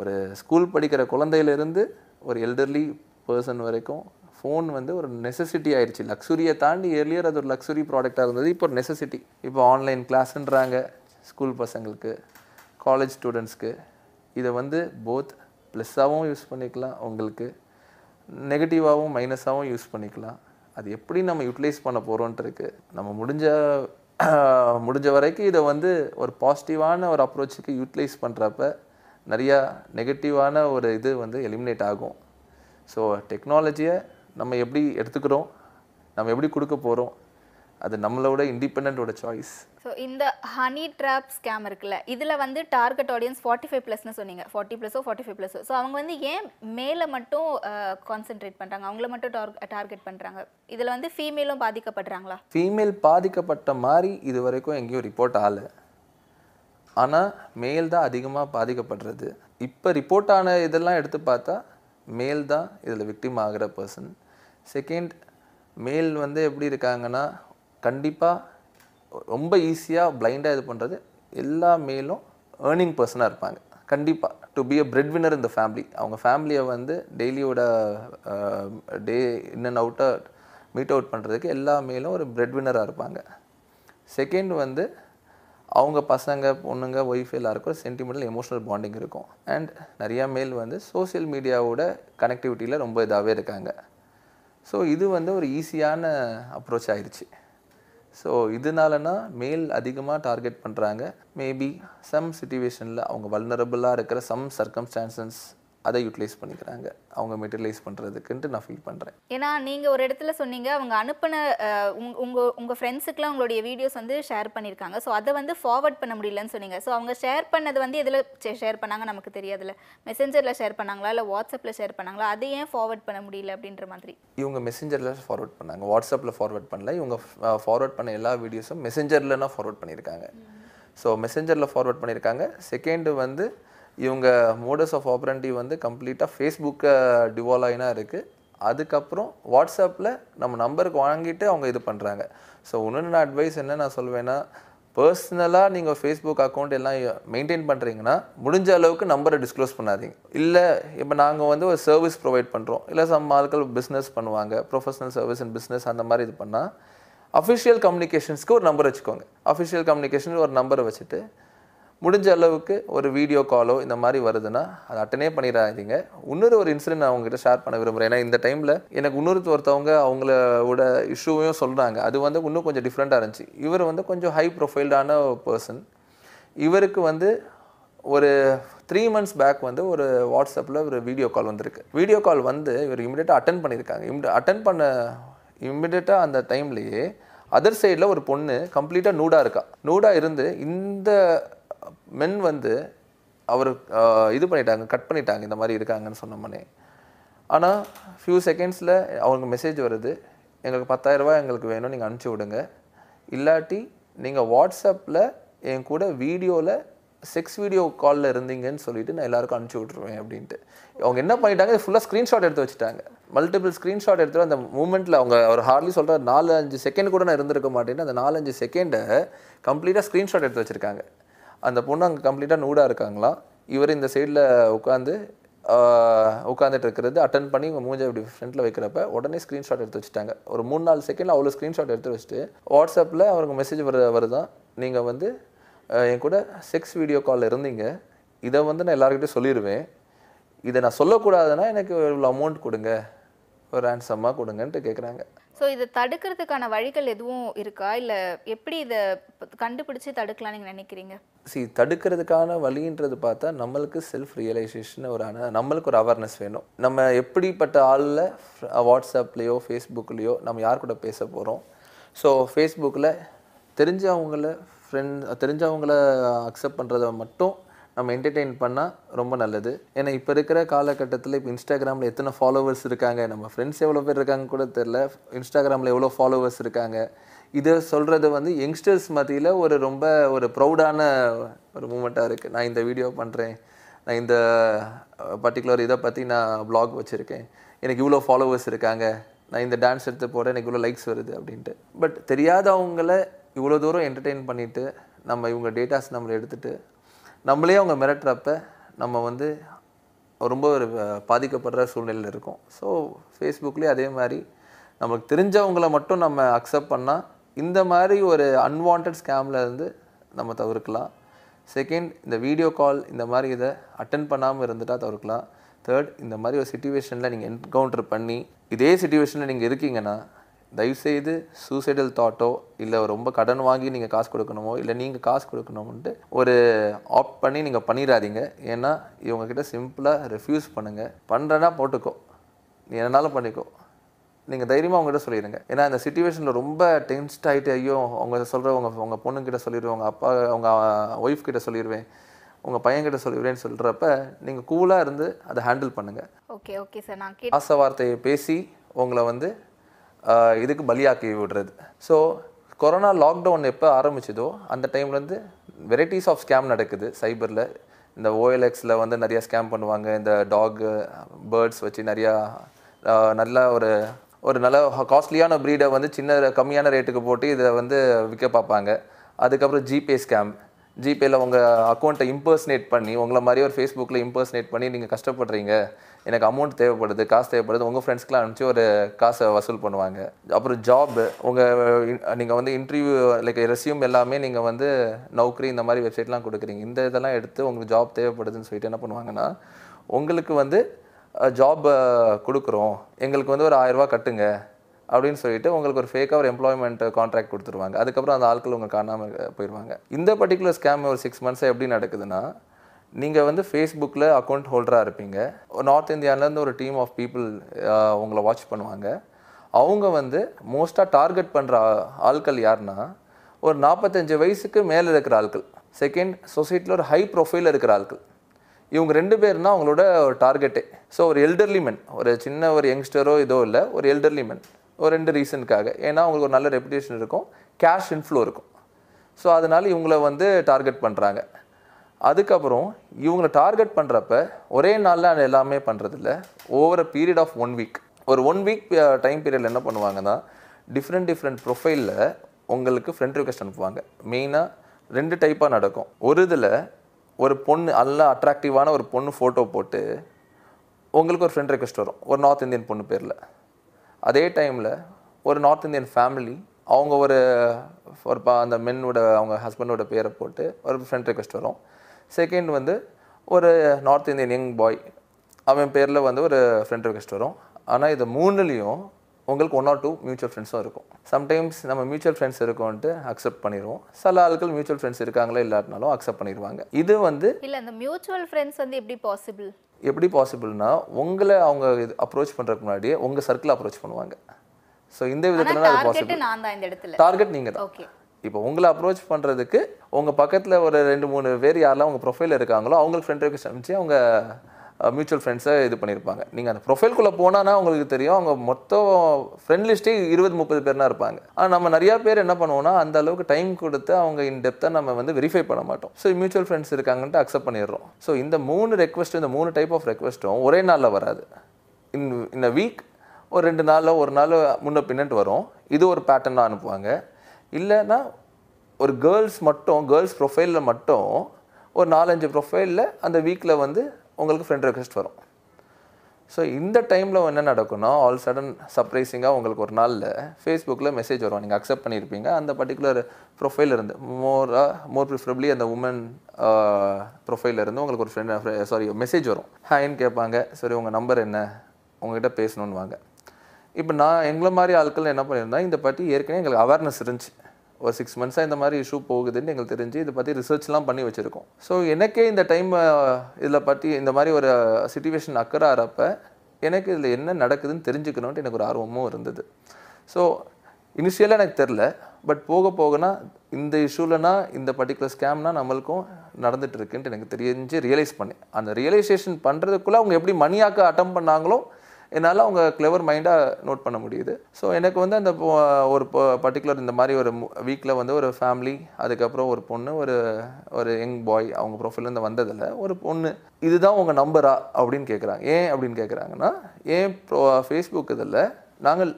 ஒரு ஸ்கூல் படிக்கிற குழந்தையிலேருந்து ஒரு எல்டர்லி பர்சன் வரைக்கும் ஃபோன் வந்து ஒரு நெசசிட்டி ஆயிடுச்சு. லக்ஸுரியை தாண்டி ஏர்லியர் அது ஒரு லக்ஸுரி ப்ராடக்டாக இருந்தது. இப்போ ஒரு நெசசிட்டி இப்போ ஆன்லைன் கிளாஸ்ன்றாங்க ஸ்கூல் பசங்களுக்கு காலேஜ் ஸ்டூடெண்ட்ஸ்க்கு இதை வந்து போத் ப்ளஸ்ஸாகவும் யூஸ் பண்ணிக்கலாம் உங்களுக்கு. நெகட்டிவாகவும் மைனஸாகவும் யூஸ் பண்ணிக்கலாம். அது எப்படி நம்ம யூட்டிலைஸ் பண்ண போகிறோன்ட்டு இருக்குது நம்ம முடிஞ்ச முடிஞ்ச வரைக்கும் இதை வந்து ஒரு பாசிட்டிவான ஒரு அப்ரோச்சுக்கு யூட்டிலைஸ் பண்ணுறப்ப நிறையா நெகட்டிவான ஒரு இது வந்து எலிமினேட் ஆகும். ஸோ டெக்னாலஜியை நம்ம எப்படி எடுத்துக்கிறோம்? நம்ம எப்படி கொடுக்க போகிறோம் அது நம்மளோட இண்டிபெண்டோட சாய்ஸ் ஸோ இந்த ஹனி ட்ராப் ஸ்கேம் இருக்குல்ல இதில் வந்து டார்கெட் ஆடியன்ஸ் ஃபார்ட்டி ஃபைவ் ப்ளஸ்னு சொன்னீங்க. ஃபார்ட்டி ப்ளஸோ ஃபார்ட்டி ஃபைவ் ப்ளஸோ ஸோ அவங்க வந்து ஏன் மேலே மட்டும் கான்சென்ட்ரேட் பண்ணுறாங்க அவங்கள மட்டும் டார்கெட் பண்ணுறாங்க இதில் வந்து ஃபீமேலும் பாதிக்கப்படுறாங்களா? ஃபீமேல் பாதிக்கப்பட்ட மாதிரி இது வரைக்கும் எங்கேயும் ரிப்போர்ட் ஆகலை. ஆனால் மேல் தான் அதிகமாக பாதிக்கப்படுறது. இப்போ ரிப்போர்ட் ஆன இதெல்லாம் எடுத்து பார்த்தா மேல் தான் இதில் விக்டிம் ஆகிற பர்சன் செகண்ட் மேல் வந்து எப்படி இருக்காங்கன்னா கண்டிப்பாக ரொம்ப ஈஸியாக பிளைண்டாக இது பண்ணுறது எல்லா மேலும் ஏர்னிங் பர்சனாக இருப்பாங்க. கண்டிப்பாக to be a bread winner இந்த ஃபேமிலி அவங்க ஃபேமிலியை வந்து டெய்லியோட டே இன் அண்ட் அவுட்டாக மீட் அவுட் பண்ணுறதுக்கு எல்லா மேலும் ஒரு பிரெட் வின்னராக இருப்பாங்க. செகண்ட் வந்து அவங்க பசங்க பொண்ணுங்க ஒய்ஃப் எல்லாருக்கும் ஒரு சென்டிமெண்டல் எமோஷனல் பாண்டிங் இருக்கும். அண்ட் நிறையா மேல் வந்து சோஷியல் மீடியாவோட கனெக்டிவிட்டியில் ரொம்ப இதாகவே இருக்காங்க. ஸோ இது வந்து ஒரு ஈஸியான அப்ரோச் ஆயிடுச்சு ஸோ இதனாலனா மேல் அதிகமாக டார்கெட் பண்ணுறாங்க மேபி சம் சுச்சுவேஷனில் அவங்க வல்னரபுளாக இருக்கிற சம் சர்க்கம்ஸ்டான்சஸ் அதை யூட்டிலைஸ் பண்ணிக்கிறாங்க. அவங்க மெட்டீரியலைஸ் பண்ணுறதுக்குன்ட்டு நான் ஃபீல் பண்ணுறேன் ஏன்னா நீங்கள் ஒரு இடத்துல சொன்னீங்க அவங்க அனுப்பின உங்க உங்கள் உங்கள் ஃப்ரெண்ட்ஸுக்குலாம் உங்களுடைய வீடியோஸ் வந்து ஷேர் பண்ணியிருக்காங்க. ஸோ அதை வந்து ஃபார்வர்ட் பண்ண முடியலன்னு சொன்னீங்க. ஸோ அவங்க ஷேர் பண்ணது வந்து எதில் ஷேர் பண்ணாங்க நமக்கு தெரியாதுல்ல. மெசேஞ்சரில் ஷேர் பண்ணாங்களா? இல்லை வாட்ஸ்அப்பில் ஷேர் பண்ணாங்களா? அதை ஏன் ஃபார்வர்ட் பண்ண முடியல அப்படின்ற மாதிரி. இவங்க மெசேஞ்சரில் ஃபார்வர்ட் பண்ணாங்க. வாட்ஸ்அப்பில் ஃபார்வர்ட் பண்ணல. இவங்க ஃபார்வர்ட் பண்ண எல்லா வீடியோஸும் மெசேஞ்சர்லனா ஃபார்வர்ட் பண்ணியிருக்காங்க. ஸோ மெசேஞ்சரில் ஃபார்வர்ட் பண்ணியிருக்காங்க. செகண்டு வந்து இவங்க மோடஸ் ஆஃப் ஆப்ரண்டி வந்து கம்ப்ளீட்டாக ஃபேஸ்புக்கை டிவாலாயினாக இருக்குது அதுக்கப்புறம் வாட்ஸ்அப்பில் நம்ம நம்பருக்கு வாங்கிட்டு அவங்க இது பண்ணுறாங்க ஸோ ஒன்று அட்வைஸ் என்ன நான் சொல்வேன்னா பர்சனலாக நீங்கள் ஃபேஸ்புக் அக்கௌண்ட் எல்லாம் மெயின்டைன் பண்ணுறீங்கன்னா முடிஞ்ச அளவுக்கு நம்பரை டிஸ்க்ளோஸ் பண்ணாதீங்க. இல்லை இப்போ நாங்கள் வந்து ஒரு சர்வீஸ் ப்ரொவைட் பண்ணுறோம் இல்லை சம் ஆட்கள் பிஸ்னஸ் பண்ணுவாங்க. ப்ரொஃபஷனல் சர்வீஸ் அண்ட் பிஸ்னஸ் அந்த மாதிரி இது பண்ணால் அஃபிஷியல் கம்யூனிகேஷன்ஸ்க்கு ஒரு நம்பர் வச்சுக்கோங்க. அஃபிஷியல் கம்யூனிகேஷன் ஒரு நம்பரை வச்சுட்டு முடிஞ்ச அளவுக்கு ஒரு வீடியோ காலோ இந்த மாதிரி வருதுன்னா அதை அட்டனே பண்ணிடாதீங்க. இன்னொரு ஒரு இன்சிடென்ட் நான் உங்ககிட்ட ஷேர் பண்ண விரும்புகிறேன் ஏன்னா இந்த டைமில் எனக்கு இன்னொரு ஒருத்தவங்க அவங்களோட இஷ்யூவையும் சொல்கிறாங்க அது வந்து இன்னும் கொஞ்சம் டிஃப்ரெண்ட்டாக இருந்துச்சு. இவர் வந்து கொஞ்சம் ஹை ப்ரொஃபைல்டான பர்சன் இவருக்கு வந்து ஒரு த்ரீ மந்த்ஸ் பேக் வந்து ஒரு வாட்ஸ்அப்பில் ஒரு வீடியோ கால் வந்திருக்கு. வீடியோ கால் வந்து இவர் இமிடியேட்டாக அட்டன் பண்ணியிருக்காங்க. இமிடி அட்டன் பண்ண இமிடியேட்டாக அந்த டைம்லேயே அதர் சைடில் ஒரு பொண்ணு கம்ப்ளீட்டாக நூடாக இருக்கா. நூடாக இருந்து இந்த மென் வந்து அவர் இது பண்ணிட்டாங்க கட் பண்ணிட்டாங்க இந்த மாதிரி இருக்காங்கன்னு சொன்னோம்னே ஆனால் ஃபியூ செகண்ட்ஸில் அவங்களுக்கு மெசேஜ் வருது. எங்களுக்கு பத்தாயிரரூபா எங்களுக்கு வேணும் நீங்கள் அனுப்பிச்சி விடுங்க. இல்லாட்டி நீங்கள் வாட்ஸ்அப்பில் என் கூட வீடியோவில் செக்ஸ் வீடியோ காலில் இருந்தீங்கன்னு சொல்லிட்டு நான் எல்லாருக்கும் அனுப்பிச்சி விட்ருவேன் அப்படின்ட்டு. அவங்க என்ன பண்ணிட்டாங்க ஃபுல்லாக ஸ்க்ரீன்ஷாட் எடுத்து வச்சுட்டாங்க. மல்டிபிள் ஸ்க்ரீன்ஷாட் எடுத்து அந்த மூமெண்ட்டில் அவங்க அவர் ஹார்ட்லி சொல்கிற நாலு அஞ்சு செகண்ட் கூட நான் இருந்திருக்க மாட்டேன்னு அந்த நாலஞ்சு செகண்டை கம்ப்ளீட்டாக ஸ்க்ரீன்ஷாட் எடுத்து வச்சுருக்காங்க. அந்த பொண்ணு அங்கே கம்ப்ளீட்டாக நூடாக இருக்காங்களாம் இவர் இந்த சைடில் உட்காந்து உட்காந்துட்டு இருக்கிறது அட்டன் பண்ணி உங்கள் மூஞ்ச இப்படி ஃப்ரண்ட்டில் வைக்கிறப்ப உடனே ஸ்க்ரீன்ஷாட் எடுத்து வச்சுட்டாங்க. ஒரு மூணு நாலு செகண்டில் அவ்வளோ ஸ்க்ரீன்ஷாட் எடுத்து வச்சுட்டு வாட்ஸ்அப்பில் அவருக்கு மெசேஜ் வர வருதான் நீங்கள் வந்து என் கூட செக்ஸ் வீடியோ காலில் இருந்தீங்க. இதை வந்து நான் எல்லாருக்கிட்டையும் சொல்லிடுவேன் இதை நான் சொல்லக்கூடாதுன்னா எனக்கு இவ்வளோ அமௌண்ட் கொடுங்க. ஒரு ரேன்சமாக கொடுங்கன்ட்டு கேட்குறாங்க ஸோ இதை தடுக்கிறதுக்கான வழிகள் எதுவும் இருக்கா? இல்லை எப்படி இதை கண்டுபிடிச்சி தடுக்கலாம் நீங்கள் நினைக்கிறீங்க? சி தடுக்கிறதுக்கான வழின்றது பார்த்தா நம்மளுக்கு செல்ஃப் ரியலைசேஷன் ஒரு அன- நம்மளுக்கு ஒரு அவேர்னஸ் வேணும். நம்ம எப்படிப்பட்ட ஆளில் வாட்ஸ்அப்லேயோ ஃபேஸ்புக்லேயோ நம்ம யார் கூட பேச போகிறோம் ஸோ ஃபேஸ்புக்கில் தெரிஞ்சவங்கள ஃப்ரெண்ட் தெரிஞ்சவங்கள அக்செப்ட் பண்ணுறத மட்டும் நம்ம என்டர்டெயின் பண்ணால் ரொம்ப நல்லது. ஏன்னா இப்போ இருக்கிற காலகட்டத்தில் இப்போ இன்ஸ்டாகிராமில் எத்தனை ஃபாலோவர்ஸ் இருக்காங்க நம்ம ஃப்ரெண்ட்ஸ் எவ்வளோ பேர் இருக்காங்க கூட தெரில இன்ஸ்டாகிராமில் எவ்வளோ ஃபாலோவர்ஸ் இருக்காங்க. இதை சொல்கிறது வந்து யங்ஸ்டர்ஸ் மத்தியில் ஒரு ரொம்ப ஒரு ப்ரௌடான ஒரு மூமெண்ட்டாக இருக்குது நான் இந்த வீடியோ பண்ணுறேன் நான் இந்த பர்டிகுலர் இதை பற்றி நான் ப்ளாக் வச்சுருக்கேன். எனக்கு இவ்வளோ ஃபாலோவர்ஸ் இருக்காங்க. நான் இந்த டான்ஸ் எடுத்து போகிறேன் எனக்கு இவ்வளோ லைக்ஸ் வருது அப்படின்ட்டு. பட் தெரியாதவங்கள இவ்வளோ தூரம் என்டர்டெயின் பண்ணிட்டு நம்ம இவங்க டேட்டாஸ் நம்மளை எடுத்துகிட்டு நம்மளே அவங்க மிரட்டுறப்ப நம்ம வந்து ரொம்ப ஒரு பாதிக்கப்படுற சூழ்நிலையில் இருக்கும். ஸோ ஃபேஸ்புக்லேயே அதே மாதிரி நமக்கு தெரிஞ்சவங்கள மட்டும் நம்ம அக்செப்ட் பண்ணால் இந்த மாதிரி ஒரு அன்வான்ட் ஸ்கேமில் இருந்து நம்ம தவிர்க்கலாம். செகண்ட் இந்த வீடியோ கால் இந்த மாதிரி இதை அட்டன் பண்ணாமல் இருந்துட்டா தவிர்க்கலாம். தேர்ட் இந்த மாதிரி ஒரு சுச்சுவேஷனில் நீங்கள் என்கவுண்டர் பண்ணி இதே சுச்சுவேஷனில் நீங்கள் இருக்கீங்கன்னா தயவுசெய்து சூசைடல் தாட்டோ இல்லை ரொம்ப கடன் வாங்கி நீங்கள் காசு கொடுக்கணுமோ இல்லை நீங்கள் காசு கொடுக்கணும்ன்ட்டு ஒரு ஆப்ட் பண்ணி நீங்கள் பண்ணிடாதீங்க ஏன்னா இவங்கக்கிட்ட சிம்பிளாக ரெஃப்யூஸ் பண்ணுங்கள் பண்ணுறேன்னா போட்டுக்கோ. நீ என்னாலும் பண்ணிக்கோ. நீங்கள் தைரியமாக அவங்ககிட்ட சொல்லிடுங்க ஏன்னா இந்த சுச்சுவேஷனில் ரொம்ப டென்ஸ்ட் ஆகிட்டு ஐயோ அவங்க சொல்கிற உங்கள் உங்கள் பொண்ணுக்கிட்ட சொல்லிடுவேன் உங்கள் அப்பா உங்க ஒய்ஃப் கிட்ட சொல்லிடுவேன் உங்கள் பையன்கிட்ட சொல்லிடுவேன்னு சொல்கிறப்ப நீங்கள் கூலாக இருந்து அதை ஹேண்டில் பண்ணுங்கள் ஓகே ஓகே சார் நான் ஆசை வார்த்தையை பேசி உங்களை வந்து இதுக்கு பலியாக்கி விடுறது. ஸோ கொரோனா லாக்டவுன் எப்போ ஆரம்பிச்சதோ அந்த டைம்லேருந்து வெரைட்டிஸ் ஆஃப் ஸ்கேம் நடக்குது. சைபரில் இந்த ஓஎல்எக்ஸில் வந்து நிறையா ஸ்கேம் பண்ணுவாங்க. இந்த டாக் பேர்ட்ஸ் வச்சு நிறையா நல்ல ஒரு ஒரு நல்ல காஸ்ட்லியான ப்ரீடை வந்து சின்ன கம்மியான ரேட்டுக்கு போட்டு இதை வந்து விற்க பார்ப்பாங்க. அதுக்கப்புறம் ஜிபே ஸ்கேம் ஜிபேயில் உங்கள் அக்கௌண்ட்டை இம்பர்ஸ்னேட் பண்ணி உங்களை மாதிரி ஒரு ஃபேஸ்புக்கில் இம்பர்ஸ்னேட் பண்ணி நீங்கள் கஷ்டப்படுறீங்க. எனக்கு அமௌண்ட் தேவைப்படுது காசு தேவைப்படுது உங்கள் ஃப்ரெண்ட்ஸ்க்குலாம் அனுப்பிச்சு ஒரு காசை வசூல் பண்ணுவாங்க. அப்புறம் ஜாப் உங்கள் நீங்கள் வந்து இன்டர்வியூ லைக் ரெஸ்யூம் எல்லாமே நீங்கள் வந்து நௌக்கரி இந்த மாதிரி வெப்சைட்லாம் கொடுக்குறீங்க. இந்த இதெல்லாம் எடுத்து உங்களுக்கு ஜாப் தேவைப்படுதுன்னு சொல்லிட்டு என்ன பண்ணுவாங்கன்னா உங்களுக்கு வந்து ஜாப் கொடுக்குறோம். எங்களுக்கு வந்து ஒரு ஆயிரரூவா கட்டுங்க. அப்படின்னு சொல்லிட்டு உங்களுக்கு ஒரு ஃபேக்காக ஒரு எம்ப்ளாய்மெண்ட் கான்ட்ராக்ட் கொடுத்துருவாங்க. அதுக்கப்புறம் அந்த ஆட்கள் உங்கள் காணாமல் போயிடுவாங்க இந்த பர்டிகுலர் ஸ்கேம் ஒரு சிக்ஸ் மந்த்ஸ் எப்படி நடக்குதுன்னா நீங்கள் வந்து ஃபேஸ்புக்கில் அக்கௌண்ட் ஹோல்டராக இருப்பீங்க. நார்த் இந்தியாவிலேருந்து ஒரு டீம் ஆஃப் பீப்புள் உங்களை வாட்ச் பண்ணுவாங்க. அவங்க வந்து மோஸ்ட்டாக டார்கெட் பண்ணுற ஆட்கள் யாருன்னா ஒரு நாற்பத்தஞ்சு வயசுக்கு மேலே இருக்கிற ஆட்கள். செகண்ட் சொசைட்டியில் ஒரு ஹை ப்ரொஃபைல் இருக்கிற ஆட்கள். இவங்க ரெண்டு பேர்னா அவங்களோட ஒரு டார்கெட்டே ஸோ ஒரு எல்டர்லி மென் ஒரு சின்ன ஒரு யங்ஸ்டரோ இதோ இல்லை ஒரு எல்டர்லி மென் ஒரு ரெண்டு ரீசனுக்காக ஏன்னா அவங்களுக்கு ஒரு நல்ல ரெப்புடேஷன் இருக்கும். கேஷ் இன்ஃப்ளோ இருக்கும். ஸோ அதனால இவங்கள வந்து டார்கெட் பண்ணுறாங்க அதுக்கப்புறம் இவங்களை டார்கெட் பண்ணுறப்ப ஒரே நாளில் அது எல்லாமே பண்ணுறதில்ல over a period of one week ஒரு ஒன் வீக் டைம் பீரியடில் என்ன பண்ணுவாங்கன்னா டிஃப்ரெண்ட் டிஃப்ரெண்ட் ப்ரொஃபைலில் உங்களுக்கு ஃப்ரெண்ட் ரிக்வெஸ்ட் அனுப்புவாங்க. மெயினாக ரெண்டு டைப்பாக நடக்கும். ஒரு இதில் ஒரு பொண்ணு நல்லா அட்ராக்டிவான ஒரு பொண்ணு ஃபோட்டோ போட்டு உங்களுக்கு ஒரு ஃப்ரெண்ட் ரிக்வெஸ்ட் வரும். ஒரு நார்த் இந்தியன் பொண்ணு பேரில். அதே டைமில் ஒரு நார்த் இந்தியன் ஃபேமிலி அவங்க ஒரு ஒரு அந்த மென்னோட அவங்க ஹஸ்பண்டோட பேரை போட்டு ஒரு ஃப்ரெண்ட் ரெக்வெஸ்ட் வரும். செகண்ட் வந்து ஒரு நார்த் இந்தியன் யங் பாய் அவன் பேரில் வந்து ஒரு ஃப்ரெண்ட் ரெக்வெஸ்ட் வரும். ஆனால் இது மூணுலேயும் உங்களுக்கு ஒன் ஆர் டூ மியூச்சுவல் ஃப்ரெண்ட்ஸும் இருக்கும். சம்டைம்ஸ் நம்ம மியூச்சுவல் ஃப்ரெண்ட்ஸ் இருக்கோன்ட்டு அக்செப்ட் பண்ணிடுவோம் சில ஆட்கள் மியூச்சுவல் ஃப்ரெண்ட்ஸ் இருக்காங்களா இல்லாட்டினாலும் அக்செப்ட் பண்ணிடுவாங்க இது வந்து இல்ல அந்த மியூச்சுவல் ஃப்ரெண்ட்ஸ் வந்து எப்படி பாசிபிள் எப்படி பாசிபிள்னா உங்களை அவங்க இது அப்ரோச் பண்ணுறதுக்கு முன்னாடியே உங்கள் சர்க்கிள் அப்ரோச் பண்ணுவாங்க. ஸோ இந்த விதத்தில் நான் தான் இந்த இடத்துல. டார்கெட் நீங்கள் தான். ஓகே இப்போ உங்களை அப்ரோச் பண்ணுறதுக்கு உங்கள் பக்கத்தில் ஒரு ரெண்டு மூணு பேர் யாரெல்லாம் உங்கள் ப்ரொஃபைல் இருக்காங்களோ அவங்களுக்கு ஃப்ரெண்ட் ரெக்வஸ்ட் அனுப்பிச்சு அவங்க மியூச்சுவல் ஃப்ரெண்ட்ஸை இது பண்ணியிருப்பாங்க. நீங்கள் அந்த ப்ரொஃபைல்குள்ளே போனான்னா உங்களுக்கு தெரியும். அவங்க மொத்தம் ஃப்ரெண்ட் லிஸ்ட்டே இருபது முப்பது பேர்னா இருப்பாங்க. ஆனால் நம்ம நிறையா பேர் என்ன பண்ணுவோம்னா அந்த அளவுக்கு டைம் கொடுத்து அவங்க இன் டெப்த்தாக நம்ம வந்து வெரிஃபை பண்ண மாட்டோம். ஸோ மியூச்சுவல் ஃப்ரெண்ட்ஸ் இருக்காங்கன்ட்டு அக்செப்ட் பண்ணிடுறோம். ஸோ இந்த மூணு ரெக்வஸ்ட்டும் இந்த மூணு டைப் ஆஃப் ரெக்வஸ்ட்டும் ஒரே நாளில் வராது. இன் இந்த வீக் ஒரு ரெண்டு நாளில் ஒரு நாள் முன்ன பின்னட்டு வரும். இது ஒரு பேட்டர்னாக அனுப்புவாங்க. இல்லைன்னா ஒரு கேர்ள்ஸ் மட்டும் கேர்ள்ஸ் ப்ரொஃபைலில் மட்டும் ஒரு நாலஞ்சு ப்ரொஃபைலில் அந்த வீக்கில் வந்து உங்களுக்கு ஃப்ரெண்ட் ரெக்வெஸ்ட் வரும். ஸோ இந்த டைமில் என்ன நடக்கும்னா ஆல் சடன் சர்ப்ரைசிங்காக உங்களுக்கு ஒரு நாளில் ஃபேஸ்புக்கில் மெசேஜ் வரும். நீங்கள் அக்செப்ட் பண்ணியிருப்பீங்க அந்த பர்டிகுலர் ப்ரொஃபைல் இருந்து மோராக மோர் ப்ரிஃபரபிளி அந்த உமன் ப்ரொஃபைல இருந்து உங்களுக்கு ஒரு ஃப்ரெண்ட் சாரி மெசேஜ் வரும். ஹாய்ன்னு கேட்பாங்க. சரி உங்கள் நம்பர் என்ன? உங்ககிட்ட பேசணுன்னு வாங்க இப்போ நான் எங்களை மாதிரி ஆட்கள் என்ன பண்ணியிருந்தா இந்த பற்றி ஏற்கனவே எங்களுக்கு அவேர்னஸ் இருந்துச்சு. ஒரு சிக்ஸ் மந்த்ஸாக இந்த மாதிரி இஷ்யூ போகுதுன்னு எங்களுக்கு தெரிஞ்சு இதை பற்றி ரிசர்ச்லாம் பண்ணி வச்சுருக்கோம். ஸோ எனக்கே இந்த டைம் இதில் பற்றி இந்த மாதிரி ஒரு சுச்சுவேஷன் அக்கறை ஆகிறப்ப எனக்கு இதில் என்ன நடக்குதுன்னு தெரிஞ்சுக்கணுன்ட்டு எனக்கு ஒரு ஆர்வமும் இருந்தது. ஸோ இனிஷியலாக எனக்கு தெரில பட் போக போகனா இந்த இஷ்யூலனா இந்த பர்டிகுலர் ஸ்கேம்னா நம்மளுக்கும் நடந்துட்டு இருக்குன்ட்டு எனக்கு தெரிஞ்சு ரியலைஸ் பண்ணேன். அந்த ரியலைசேஷன் பண்ணுறதுக்குள்ளே அவங்க எப்படி மணியாக்க அட்டம் பண்ணாங்களோ என்னால் அவங்க கிளவர் மைண்டாக நோட் பண்ண முடியுது. ஸோ எனக்கு வந்து அந்த ஒரு பர்டிகுலர் இந்த மாதிரி ஒரு வீக்கில் வந்து ஒரு ஃபேமிலி அதுக்கப்புறம் ஒரு பொண்ணு ஒரு ஒரு யங் பாய் அவங்க ப்ரொஃபைல்லேருந்து வந்ததில் ஒரு பொண்ணு. இதுதான் உங்கள் நம்பரா அப்படின்னு கேட்குறாங்க ஏன் அப்படின்னு கேட்குறாங்கன்னா ஏன் ப்ரோ ஃபேஸ்புக் இதில் நாங்கள்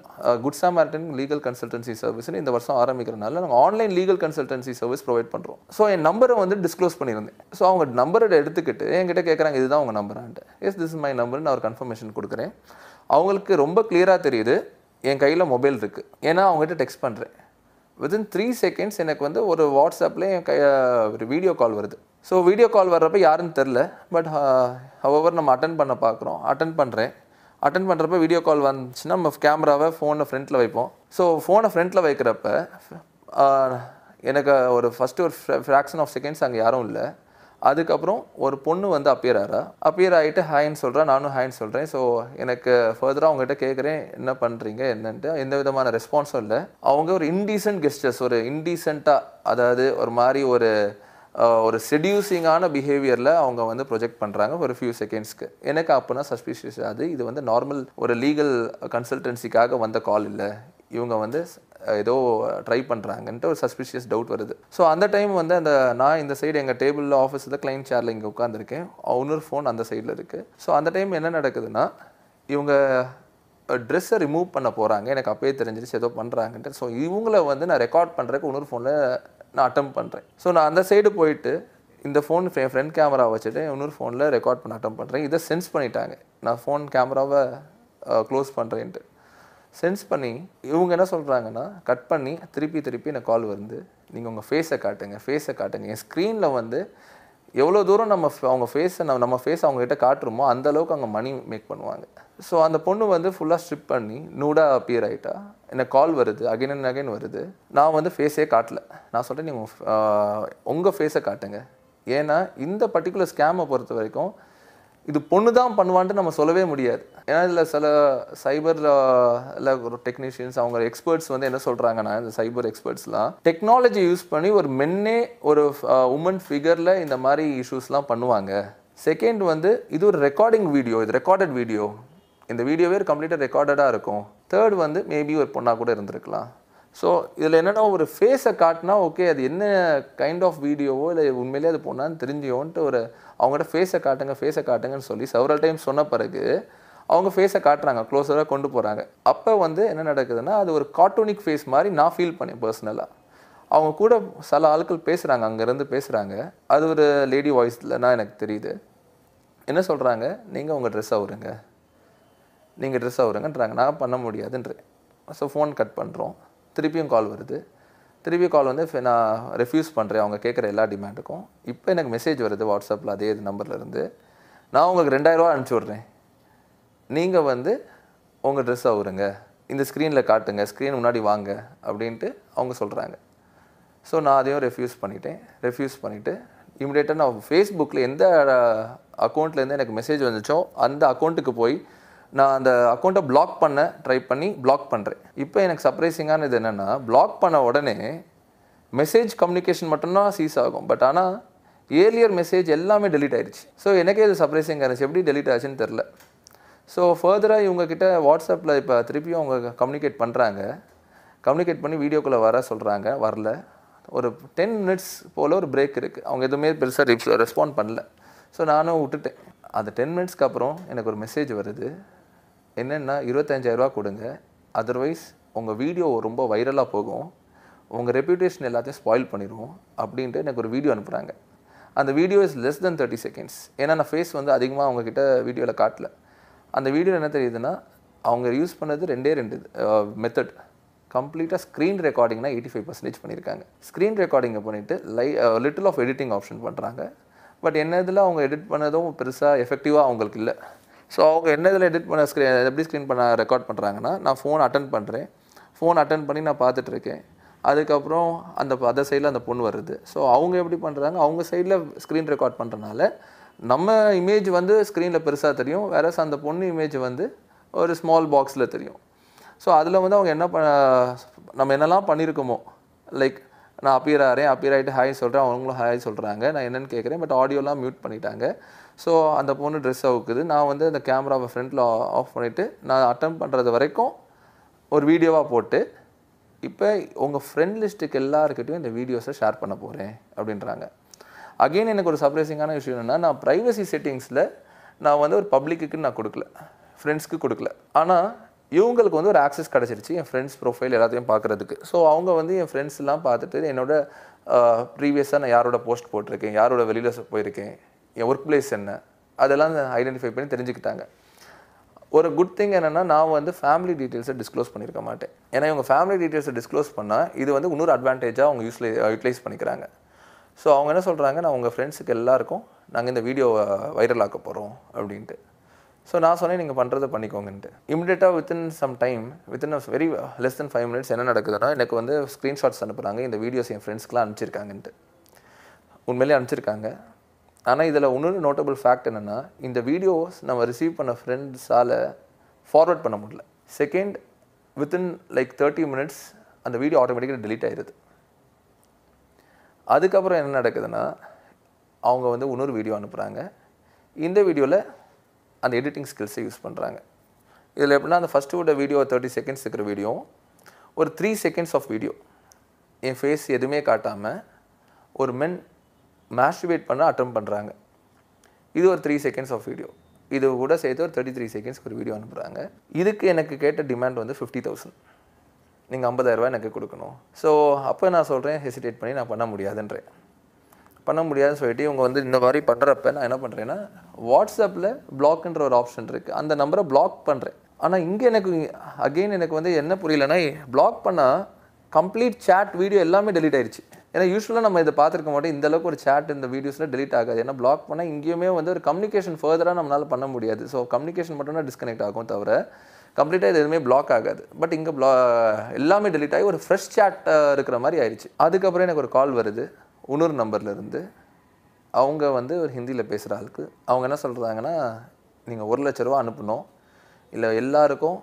குட் சாமார்டன் லீகல் கன்சல்டன்சி சர்வீஸ்னு இந்த வருஷம் ஆரம்பிக்கிறனால நாங்கள் online legal consultancy service provide பண்ணுறோம் ஸோ என் நம்பரை வந்து டிஸ்க்ளோஸ் பண்ணியிருந்தேன். ஸோ அவங்க நம்பரை எடுத்துக்கிட்டு என்கிட்ட கேட்குறாங்க இதுதான் உங்கள் நம்பரான்ட்டு எஸ் திஸ் இஸ் மை நம்பர்னு நான் ஒரு கன்ஃபர்மேஷன் கொடுக்குறேன். அவங்களுக்கு ரொம்ப கிளியராக தெரியுது என் கையில் மொபைல் இருக்குது ஏன்னா அவங்ககிட்ட டெக்ஸ்ட் பண்ணுறேன் வித்தின் த்ரீ செகண்ட்ஸ் எனக்கு வந்து ஒரு வாட்ஸ்அப்பில் என் கை ஒரு வீடியோ கால் வருது. ஸோ வீடியோ கால் வர்றப்ப யாருன்னு தெரில பட் ஹவர் நம்ம அட்டன் பண்ண பார்க்குறோம் அட்டன் பண்ணுறேன் அட்டன் பண்ணுறப்ப வீடியோ கால் வந்துச்சுன்னா நம்ம கேமராவை ஃபோனை ஃப்ரண்ட்டில் வைப்போம். ஸோ ஃபோனை ஃப்ரண்ட்டில் வைக்கிறப்ப எனக்கு ஒரு ஃபஸ்ட்டு ஒரு ஃப்ராக்ஷன் ஆஃப் செகண்ட்ஸ் அங்கே யாரும் இல்லை. அதுக்கப்புறம் ஒரு பொண்ணு வந்து அப்பியர் ஆகிறா அப்பியர் ஆகிட்டு ஹாய்ன்னு சொல்கிறேன் நானும் ஹாய்ன்னு சொல்கிறேன் ஸோ எனக்கு ஃபர்தராக அவங்ககிட்ட கேட்குறேன் என்ன பண்ணுறீங்க என்னன்ட்டு. எந்த விதமான ரெஸ்பான்ஸும் இல்லை. அவங்க ஒரு இன்டீசன்ட் கெஸ்டர்ஸ் ஒரு இன்டீசெண்டாக அதாவது ஒரு மாதிரி ஒரு ஒரு செடியூசிங்கான பிஹேவியரில் அவங்க வந்து ப்ரொஜெக்ட் பண்ணுறாங்க ஒரு ஃபியூ செகண்ட்ஸ்க்கு எனக்கு அப்போனா சஸ்பிஷியஸ் அது இது வந்து நார்மல் ஒரு லீகல் கன்சல்டன்சிக்காக வந்த கால் இல்லை. இவங்க வந்து ஏதோ ட்ரை பண்ணுறாங்கன்ட்டு ஒரு சஸ்பிஷியஸ் டவுட் வருது. ஸோ அந்த டைம் வந்து அந்த நான் இந்த சைடு எங்கள் டேபிளில் ஆஃபீஸில் கிளைண்ட் சேரில் இங்கே உட்காந்துருக்கேன் இன்னொரு ஃபோன் அந்த சைடில் இருக்குது ஸோ அந்த டைம் என்ன நடக்குதுன்னா இவங்க ட்ரெஸ்ஸை ரிமூவ் பண்ண போகிறாங்க எனக்கு அப்பயே தெரிஞ்சிருச்சு ஏதோ பண்ணுறாங்கன்ட்டு ஸோ இவங்கள வந்து நான் ரெக்கார்ட் பண்ணுறதுக்கு இன்னொரு ஃபோனில் நான் அட்டம் பண்ணுறேன் ஸோ நான் அந்த சைடு போயிட்டு இந்த ஃபோன் என் ஃப்ரண்ட் கேமரா வச்சுட்டு இன்னொரு ஃபோனில் ரெக்கார்ட் பண்ண அட்டம் பண்ணுறேன் இதை சென்ஸ் பண்ணிட்டாங்க. நான் ஃபோன் கேமராவை க்ளோஸ் பண்ணுறேன்ட்டு சென்ஸ் பண்ணி இவங்க என்ன சொல்கிறாங்கன்னா கட் பண்ணி திருப்பி திருப்பி எனக்கு கால் வருது. நீங்கள் உங்கள் ஃபேஸை காட்டுங்க ஃபேஸை காட்டுங்க. என் ஸ்க்ரீனில் வந்து எவ்வளோ தூரம் நம்ம அவங்க ஃபேஸை நம்ம நம்ம ஃபேஸ் அவங்ககிட்ட காட்டுறோமோ அந்த அளவுக்கு அவங்க மணி மேக் பண்ணுவாங்க. ஸோ அந்த பொண்ணு வந்து ஃபுல்லாக ஸ்ட்ரிப் பண்ணி நூடாக அப்பியர் ஆகிட்டா எனக்கு கால் வருது அகைன் அண்ட் அகைன் வருது. நான் வந்து ஃபேஸே காட்டல. நான் சொல்கிறேன் நீங்கள் உங்கள் ஃபேஸை காட்டுங்க. ஏன்னா இந்த பர்டிகுலர் ஸ்கேமை பொறுத்த வரைக்கும் இது பொண்ணு தான் பண்ணுவான்ட்டு நம்ம சொல்லவே முடியாது. ஏன்னா இதில் சில சைபரில் இல்லை ஒரு டெக்னீஷியன்ஸ் அவங்க எக்ஸ்பர்ட்ஸ் வந்து என்ன சொல்கிறாங்கன்னா இந்த சைபர் எக்ஸ்பர்ட்ஸ்லாம் டெக்னாலஜி யூஸ் பண்ணி ஒரு மென்னே ஒரு உமன் ஃபிகரில் இந்த மாதிரி இஷ்யூஸ்லாம் பண்ணுவாங்க. செகண்ட் வந்து இது ஒரு ரெக்கார்டிங் வீடியோ இது ரெக்கார்டட் வீடியோ இந்த வீடியோவே கம்ப்ளீட்டாக ரெக்கார்டடாக இருக்கும். தேர்ட் வந்து மேபி ஒரு பொண்ணாக கூட இருந்திருக்கலாம். ஸோ இதில் என்னென்னா ஒரு ஃபேஸை காட்டினா ஓகே அது என்ன கைண்ட் ஆஃப் வீடியோவோ இல்லை உண்மையிலேயே அது பொண்ணான்னு தெரிஞ்சியோன்ட்டு ஒரு அவங்ககிட்ட ஃபேஸை காட்டுங்க ஃபேஸை காட்டுங்கன்னு சொல்லி செவரல் டைம் சொன்ன பிறகு அவங்க ஃபேஸை காட்டுறாங்க க்ளோஸராக கொண்டு போகிறாங்க அப்போ வந்து என்ன நடக்குதுன்னா அது ஒரு கார்ட்டூனிக் ஃபேஸ் மாதிரி நான் ஃபீல் பண்ணேன் பர்சனலாக அவங்க கூட சில ஆட்கள் பேசுகிறாங்க அங்கேருந்து பேசுகிறாங்க அது ஒரு லேடி வாய்ஸ்லனா எனக்கு தெரியுது. என்ன சொல்கிறாங்க நீங்கள் உங்கள் ட்ரெஸ் அவருங்க நீங்கள் ட்ரெஸ் ஆகுறங்கன்றாங்க நான் பண்ண முடியாதுன்றேன். ஸோ ஃபோன் கட் பண்ணுறோம் திருப்பியும் கால் வருது. திருப்பி கால் வந்து நான் ரெஃப்யூஸ் பண்ணுறேன் அவங்க கேட்குற எல்லா டிமாண்டுக்கும் இப்போ எனக்கு மெசேஜ் வருது வாட்ஸ்அப்பில் அதே இது நம்பர்லேருந்து நான் உங்களுக்கு ரெண்டாயிரரூவா அனுப்பிச்சி விட்றேன். நீங்கள் வந்து உங்கள் ட்ரெஸ் ஆகுறங்க இந்த ஸ்க்ரீனில் காட்டுங்க. ஸ்க்ரீன் முன்னாடி வாங்க. அப்படின்ட்டு அவங்க சொல்கிறாங்க ஸோ நான் அதையும் ரெஃப்யூஸ் பண்ணிட்டேன். ரெஃப்யூஸ் பண்ணிவிட்டு இமிடியேட்டாக நான் ஃபேஸ்புக்கில் எந்த அக்கௌண்ட்லேருந்து எனக்கு மெசேஜ் வந்துச்சோ அந்த அக்கௌண்ட்டுக்கு போய் நான் அந்த அக்கௌண்ட்டை பிளாக் பண்ண ட்ரை பண்ணி பிளாக் பண்ணுறேன் இப்போ எனக்கு சர்ப்ரைசிங்கானது என்னென்னா பிளாக் பண்ண உடனே மெசேஜ் கம்யூனிகேஷன் மட்டும்தான் சீஸ் ஆகும். பட் ஆனால் ஏர்லியர் மெசேஜ் எல்லாமே டெலிட் ஆயிடுச்சு ஸோ எனக்கே இது சர்ப்ரைசிங்காக இருந்துச்சு. எப்படி டெலிட் ஆச்சுன்னு தெரில ஸோ ஃபர்தராக இவங்கக்கிட்ட வாட்ஸ்அப்பில் இப்போ திருப்பியும் அவங்க கம்யூனிகேட் பண்ணுறாங்க கம்யூனிகேட் பண்ணி வீடியோக்குள்ளே வர சொல்கிறாங்க வரல. ஒரு டென் மினிட்ஸ் போல் ஒரு பிரேக் இருக்குது அவங்க எதுவுமே பெருசாக ரெஸ்பாண்ட் பண்ணல. ஸோ நானும் விட்டுட்டேன். அந்த டென் மினிட்ஸ்க்கு அப்புறம் எனக்கு ஒரு மெசேஜ் வருது. என்னென்னா இருபத்தஞ்சாயிரரூவா கொடுங்க. அதர்வைஸ் உங்கள் வீடியோ ரொம்ப வைரலாக போகும். உங்கள் ரெப்யூட்டேஷன் எல்லாத்தையும் ஸ்பாயில் பண்ணிடுவோம் அப்படின்ட்டு எனக்கு ஒரு வீடியோ அனுப்புகிறாங்க அந்த video is less than thirty seconds ஏன்னா நான் ஃபேஸ் வந்து அதிகமாக அவங்கக்கிட்ட வீடியோவில் காட்டல. அந்த வீடியோவில் என்ன தெரியுதுன்னா அவங்க யூஸ் பண்ணது ரெண்டே ரெண்டு மெத்தட் கம்ப்ளீட்டாக ஸ்க்ரீன் ரெக்கார்டிங்னா எயிட்டி ஃபைவ் பர்சன்டேஜ் பண்ணியிருக்காங்க ஸ்க்ரீன் ரெக்கார்டிங்கை பண்ணிவிட்டு லை லிட்டில் ஆஃப் எடிட்டிங் ஆப்ஷன் பண்ணுறாங்க பட் என்ன இதில் அவங்க எடிட் பண்ணதும் பெருசாக எஃபெக்டிவாக அவங்களுக்கு இல்லை. ஸோ அவங்க என்ன இதில் எடிட் பண்ண ஸ்க்ரீன் எப்படி ஸ்க்ரீன் பண்ண ரெக்கார்ட் பண்ணுறாங்கன்னா நான் ஃபோன் அட்டன் பண்ணுறேன் ஃபோன் அட்டன் பண்ணி நான் பார்த்துட்ருக்கேன் அதுக்கப்புறம் அந்த அதர் சைடில் அந்த பொண்ணு வருது. ஸோ அவங்க எப்படி பண்ணுறாங்க அவங்க சைடில் ஸ்க்ரீன் ரெக்கார்ட் பண்ணுறனால நம்ம இமேஜ் வந்து ஸ்க்ரீனில் பெருசாக தெரியும். வேற அந்த பொண்ணு இமேஜ் வந்து ஒரு ஸ்மால் பாக்ஸில் தெரியும். ஸோ அதில் வந்து அவங்க என்ன பண்ண நம்ம என்னெல்லாம் பண்ணியிருக்கோமோ லைக் நான் அப்பியர் ஆகிறேன் அப்பியர் ஆகிட்டு ஹாய் சொல்கிறேன் அவங்களும் ஹாய் சொல்கிறாங்க நான் என்னென்னு கேட்குறேன் பட் ஆடியோலாம் மியூட் பண்ணிட்டாங்க. ஸோ அந்த பொண்ணு ட்ரெஸ் அவுக்குது. நான் வந்து அந்த கேமராவை ஃப்ரண்ட்டில் ஆஃப் பண்ணிவிட்டு நான் அட்டம் பண்ணுறது வரைக்கும் ஒரு வீடியோவாக போட்டு இப்போ உங்கள் ஃப்ரெண்ட் லிஸ்ட்டுக்கு எல்லாருக்கிட்டையும் இந்த வீடியோஸை ஷேர் பண்ண போகிறேன் அப்படின்றாங்க. அகெயின் எனக்கு ஒரு சர்ப்ரைசிங்கான விஷயம் என்னென்னா நான் ப்ரைவசி செட்டிங்ஸில் நான் வந்து ஒரு பப்ளிக்குக்குன்னு நான் கொடுக்கல. ஃப்ரெண்ட்ஸ்க்கு கொடுக்கல. ஆனால் இவங்களுக்கு வந்து ஒரு ஆக்சஸ் கிடச்சிருச்சு என் ஃப்ரெண்ட்ஸ் ப்ரொஃபைல் எல்லாத்தையும் பார்க்குறதுக்கு. ஸோ அவங்க வந்து என் ஃப்ரெண்ட்ஸ் எல்லாம் பார்த்துட்டு என்னோட ப்ரீவியஸாக நான் யாரோட போஸ்ட் போட்டிருக்கேன் யாரோட வெளியில் போயிருக்கேன் என் ஒர்க் பிளேஸ் என்ன? அதெல்லாம் ஐடென்டிஃபை பண்ணி தெரிஞ்சுக்கிட்டாங்க. ஒரு குட் திங் என்னென்னா நான் வந்து ஃபேமிலி டீட்டெயில்ஸை டிஸ்க்ளோஸ் பண்ணியிருக்க மாட்டேன். ஏன்னா இவங்க ஃபேமிலி டீட்டெயில்ஸை டிஸ்க்ளோஸ் பண்ணால் இது வந்து இன்னொரு அட்வான்டேஜாக அவங்க யூஸ்லே யூட்டிலைஸ் பண்ணிக்கிறாங்க. ஸோ அவங்க என்ன சொல்கிறாங்க நான் உங்கள் ஃப்ரெண்ட்ஸுக்கு எல்லாருக்கும் நாங்கள் இந்த வீடியோவை வைரல் ஆக்க போகிறோம் அப்படின்ட்டு. ஸோ நான் சொன்னேன் நீங்கள் பண்ணுறதை பண்ணிக்கோங்கன்ட்டு. இமிடியேட்டாக within some time within a very less than five minutes என்ன நடக்குதுன்னா எனக்கு வந்து ஸ்க்ரீன்ஷாட்ஸ் அனுப்புகிறாங்க இந்த வீடியோஸ் என் ஃப்ரெண்ட்ஸ்க்குலாம் அனுப்பிச்சிருக்காங்கன்ட்டு. உண்மையிலே அனுப்பிச்சிருக்காங்க. ஆனால் இதில் இன்னொரு நோட்டபிள் ஃபேக்ட் என்னென்னா இந்த வீடியோஸ் நம்ம ரிசீவ் பண்ண ஃப்ரெண்ட்ஸால் ஃபார்வர்ட் பண்ண முடியல. Second within like thirty minutes அந்த வீடியோ ஆட்டோமேட்டிக்காக டெலீட் ஆயிடுது அதுக்கப்புறம் என்ன நடக்குதுன்னா அவங்க வந்து இன்னொரு வீடியோ அனுப்புகிறாங்க இந்த வீடியோவில் அந்த எடிட்டிங் ஸ்கில்ஸை யூஸ் பண்ணுறாங்க இதில் எப்படின்னா அந்த ஃபஸ்ட்டு வீடியோ தேர்ட்டி செகண்ட்ஸ் இருக்கிற வீடியோ ஒரு த்ரீ செகண்ட்ஸ் ஆஃப் வீடியோ என் ஃபேஸ் எதுவுமே காட்டாமல் ஒரு மென் மாஸ்டிவேட் பண்ண அட்டம் பண்ணுறாங்க இது ஒரு த்ரீ செகண்ட்ஸ் ஆஃப் வீடியோ இது கூட சேர்த்து ஒரு தேர்ட்டி த்ரீ செகண்ட்ஸ் ஒரு வீடியோ அனுப்புகிறாங்க இதுக்கு எனக்கு கேட்ட டிமாண்ட் வந்து ஃபிஃப்டி தௌசண்ட் நீங்கள் ஐம்பதாயிரரூபா எனக்கு கொடுக்கணும். ஸோ அப்போ நான் சொல்கிறேன் ஹெசிடேட் பண்ணி நான் பண்ண முடியாதுன்றேன். பண்ண முடியாதுன்னு சொல்லிட்டு இவங்க வந்து இந்த மாதிரி பண்ணுறப்ப நான் என்ன பண்ணுறேன்னா வாட்ஸ்அப்பில் பிளாக்ன்ற ஒரு ஆப்ஷன் இருக்குது அந்த நம்பரை பிளாக் பண்ணுறேன் ஆனால் இங்கே எனக்கு அகெயின் எனக்கு வந்து என்ன புரியலன்னா பிளாக் பண்ணால் கம்ப்ளீட் சேட் வீடியோ எல்லாமே டெலீட் ஆயிடுச்சு ஏன்னா யூஸ்வலாக நம்ம இதை பார்த்துருக்க மாட்டோம். இந்த அளவுக்கு ஒரு சேட் இந்த வீடியோஸில் delete ஆகாது. ஏன்னா பிளாக் பண்ணால் இங்கேயுமே வந்து ஒரு கம்யூனிகேஷன் ஃபர்தராக நம்மளால் பண்ண முடியாது. ஸோ கம்யூனிகேஷன் மட்டும் தான் டிஸ்கனெக்ட் ஆகும் தவிர கம்ப்ளீட்டாக இது எதுவுமே பிளாக் ஆகாது. பட் இங்கே ப்ளா எல்லாமே delete ஆகி ஒரு ஃப்ரெஷ் சேட் இருக்கிற மாதிரி ஆயிடுச்சு அதுக்கப்புறம் எனக்கு ஒரு கால் வருது. உணர் நம்பர்லேருந்து அவங்க வந்து ஒரு ஹிந்தியில் பேசுகிற ஆளுக்கு. அவங்க என்ன சொல்கிறாங்கன்னா நீங்கள் ஒரு லட்ச ரூபா அனுப்பணும். இல்லை எல்லாருக்கும்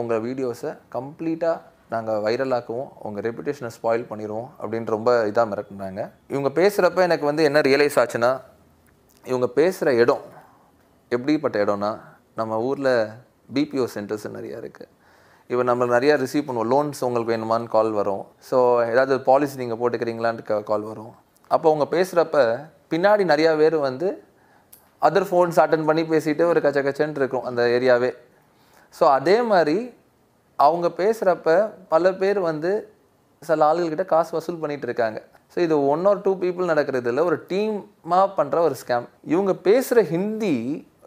உங்கள் வீடியோஸை கம்ப்ளீட்டாக நாங்கள் வைரலாக்குவோம் உங்கள் ரெப்புடேஷனை ஸ்பாயில் பண்ணிடுவோம் அப்படின்னு ரொம்ப இதாக மிரட்டினாங்க. இவங்க பேசுகிறப்ப எனக்கு வந்து என்ன ரியலைஸ் ஆச்சுன்னா இவங்க பேசுகிற இடம் எப்படிப்பட்ட இடம்னா நம்ம ஊரில் பிபிஓ சென்டர்ஸ் நிறையா இருக்குது இப்போ நம்ம நிறையா ரிசீவ் பண்ணுவோம். லோன்ஸ் உங்களுக்கு வேணுமான்னு கால் வரும். ஸோ ஏதாவது பாலிசி நீங்கள் போட்டுக்கிறீங்களான்ட்டு கால் வரும். அப்போ அவங்க பேசுகிறப்ப பின்னாடி நிறையா பேர் வந்து அதர் ஃபோன்ஸ் அட்டன் பண்ணி பேசிட்டு ஒரு கச்ச கச்சன்னு இருக்கும் அந்த ஏரியாவே ஸோ அதே மாதிரி அவங்க பேசுகிறப்ப பல பேர் வந்து சில ஆளுகள்கிட்ட காசு வசூல் பண்ணிட்டு இருக்காங்க. ஸோ இது ஒன் ஆர் டூ பீப்புள் நடக்கிறது இல்லை ஒரு டீமாக பண்ணுற ஒரு ஸ்கேம் இவங்க பேசுகிற ஹிந்தி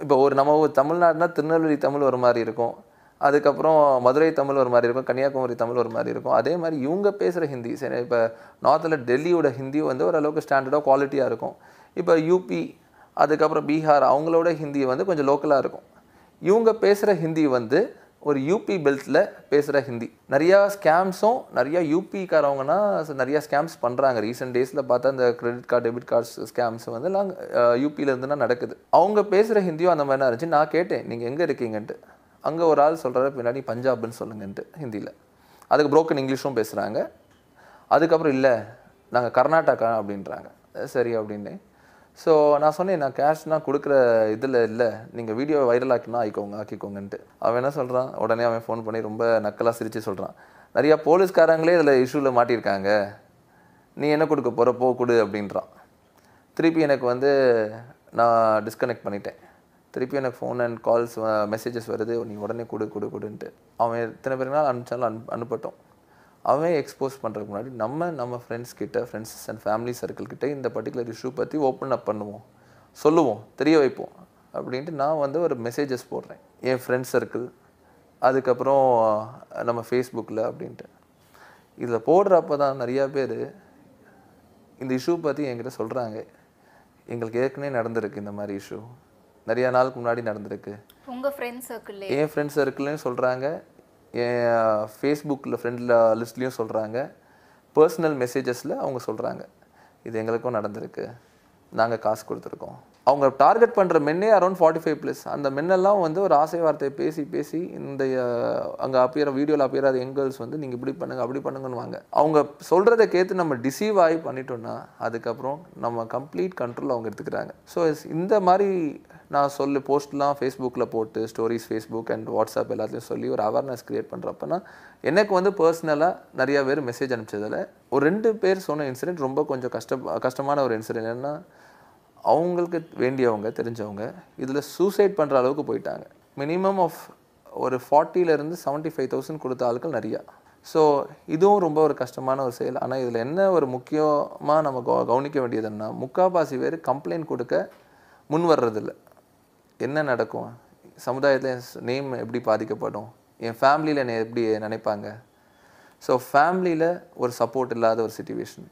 இப்போ ஒரு நம்ம ஒரு தமிழ்நாடுனா திருநெல்வேலி தமிழ் ஒரு மாதிரி இருக்கும். அதுக்கப்புறம் மதுரை தமிழ் ஒரு மாதிரி இருக்கும். கன்னியாகுமரி தமிழ் ஒரு மாதிரி இருக்கும். அதே மாதிரி இவங்க பேசுகிற ஹிந்தி சரி இப்போ நார்த்தில் டெல்லியோட ஹிந்தி வந்து ஓரளவுக்கு ஸ்டாண்டர்டாக குவாலிட்டியாக இருக்கும். இப்போ யூபி அதுக்கப்புறம் பீகார் அவங்களோட ஹிந்தி வந்து கொஞ்சம் லோக்கலாக இருக்கும். இவங்க பேசுகிற ஹிந்தி வந்து ஒரு யூபி பெல்ட்டில் பேசுகிற ஹிந்தி. நிறையா ஸ்கேம்ஸும் நிறையா யூபிக்காரவங்கன்னா நிறையா ஸ்கேம்ஸ் பண்ணுறாங்க ரீசெண்ட் டேஸில் பார்த்தா இந்த credit card debit cards scams வந்து எல்லாம் யூபியிலேருந்துனா நடக்குது. அவங்க பேசுகிற ஹிந்தியும் அந்த மாதிரி இருந்துச்சு. நான் கேட்டேன் நீங்கள் எங்கே இருக்கீங்கன்ட்டு? அங்கே ஒரு ஆள் சொல்கிறாரு பின்னாடி பஞ்சாப்னு சொல்லுங்கன்ட்டு ஹிந்தியில். அதுக்கு புரோக்கன் இங்கிலீஷும் பேசுகிறாங்க அதுக்கப்புறம் இல்லை நாங்கள் கர்நாடகா அப்படின்றாங்க. சரி அப்படின்னே ஸோ நான் சொன்னேன் நான் கேஷ்னால் கொடுக்குற இதில் இல்லை. நீங்கள் வீடியோ வைரல் ஆக்கினா ஆக்கிக்கோங்க ஆக்கிக்கோங்கன்ட்டு. அவன் என்ன சொல்கிறான் உடனே அவன் ஃபோன் பண்ணி ரொம்ப நக்கலாக சிரித்து சொல்கிறான் நிறையா போலீஸ்காரங்களே இதில் இஷ்யூவில் மாட்டியிருக்காங்க. நீ என்ன கொடுக்க போகிற போ கொடு அப்படின்றான். திருப்பி எனக்கு வந்து நான் டிஸ்கனெக்ட் பண்ணிட்டேன். திருப்பி எனக்கு ஃபோன் அண்ட் கால்ஸ் மெசேஜஸ் வருது. நீ உடனே கொடு கொடு கொடுன்ட்டு. அவன் எத்தனை பேருனா அனுப்பிச்சாலும் அனு அனுப்பட்டும். அவன் எக்ஸ்போஸ் பண்ணுறதுக்கு முன்னாடி நம்ம நம்ம ஃப்ரெண்ட்ஸ் கிட்ட ஃப்ரெண்ட்ஸ் அண்ட் ஃபேமிலி சர்க்கிள் கிட்ட இந்த பர்டிகுலர் இஷ்யூ பற்றி ஓப்பன் அப் பண்ணுவோம். சொல்லுவோம் தெரிய வைப்போம். அப்படின்ட்டு நான் வந்து ஒரு மெசேஜஸ் போடுறேன். என் ஃப்ரெண்ட்ஸ் சர்க்கிள் அதுக்கப்புறம் நம்ம ஃபேஸ்புக்கில் அப்படின்ட்டு. இதில் போடுறப்ப தான் நிறையா பேர் இந்த இஷ்யூ பற்றி என்கிட்ட சொல்கிறாங்க எங்களுக்கு ஏற்கனவே நடந்திருக்கு இந்த மாதிரி இஷ்யூ நிறையா நாளுக்கு முன்னாடி நடந்திருக்கு. உங்க ஃப்ரெண்ட் சர்க்கிள் என் ஃப்ரெண்ட்ஸ் சர்க்கிள்லையும் சொல்கிறாங்க என் ஃபேஸ்புக்கில் ஃப்ரெண்டில் லிஸ்ட்லேயும் சொல்கிறாங்க பர்சனல் மெசேஜஸில் அவங்க சொல்கிறாங்க இது எங்களுக்கும் நடந்திருக்கு. நாங்கள் காசு கொடுத்துருக்கோம். அவங்க டார்கெட் பண்ணுற மென்னே அரௌண்ட் ஃபார்ட்டி ஃபைவ் ப்ளஸ் அந்த மென்னெல்லாம் வந்து ஒரு ஆசை வார்த்தையை பேசி பேசி இந்த அங்கே அப்பியற வீடியோவில் அப்பியறாத எங்கேர்ஸ் வந்து நீங்கள் இப்படி பண்ணுங்க அப்படி பண்ணுங்கன்னு வாங்க அவங்க சொல்கிறத கேட்டு நம்ம டிசீவ் ஆகி பண்ணிட்டோம்னா அதுக்கப்புறம் நம்ம கம்ப்ளீட் கண்ட்ரோல் அவங்க எடுத்துக்கிறாங்க. ஸோ இந்த மாதிரி நான் சொல்லு போஸ்ட்லாம் ஃபேஸ்புக்கில் போட்டு ஸ்டோரிஸ் ஃபேஸ்புக் அண்ட் வாட்ஸ்அப் எல்லாத்தையும் சொல்லி ஒரு அவேர்னஸ் க்ரியேட் பண்ணுறப்பனா எனக்கு வந்து பர்சனலாக நிறையா பேர் மெசேஜ் அனுப்பிச்சதில் ஒரு ரெண்டு பேர் சொன்ன இன்சிடென்ட் ரொம்ப கொஞ்சம் கஷ்ட கஷ்டமான ஒரு இன்சிடென்ட் என்னென்னா அவங்களுக்கு வேண்டியவங்க தெரிஞ்சவங்க இதில் சூசைட் பண்ணுற அளவுக்கு போயிட்டாங்க. மினிமம் ஆஃப் ஒரு ஃபார்ட்டியிலேருந்து செவன்ட்டி ஃபைவ் தௌசண்ட் கொடுத்த ஆட்கள் நிறையா. ஸோ இதுவும் ரொம்ப ஒரு கஷ்டமான ஒரு செயல். ஆனால் இதில் என்ன ஒரு முக்கியமாக நம்ம கவ- கவனிக்க வேண்டியதுன்னா முக்கால்வாசி பேர் கம்ப்ளைண்ட் கொடுக்க முன் வர்றதில்ல. என்ன நடக்கும்? சமுதாயத்தில் என் நேம் எப்படி பாதிக்கப்படும்? என் ஃபேமிலியில் என்னை எப்படி நினைப்பாங்க? ஸோ ஃபேமிலியில் ஒரு சப்போர்ட் இல்லாத ஒரு சுச்சுவேஷன்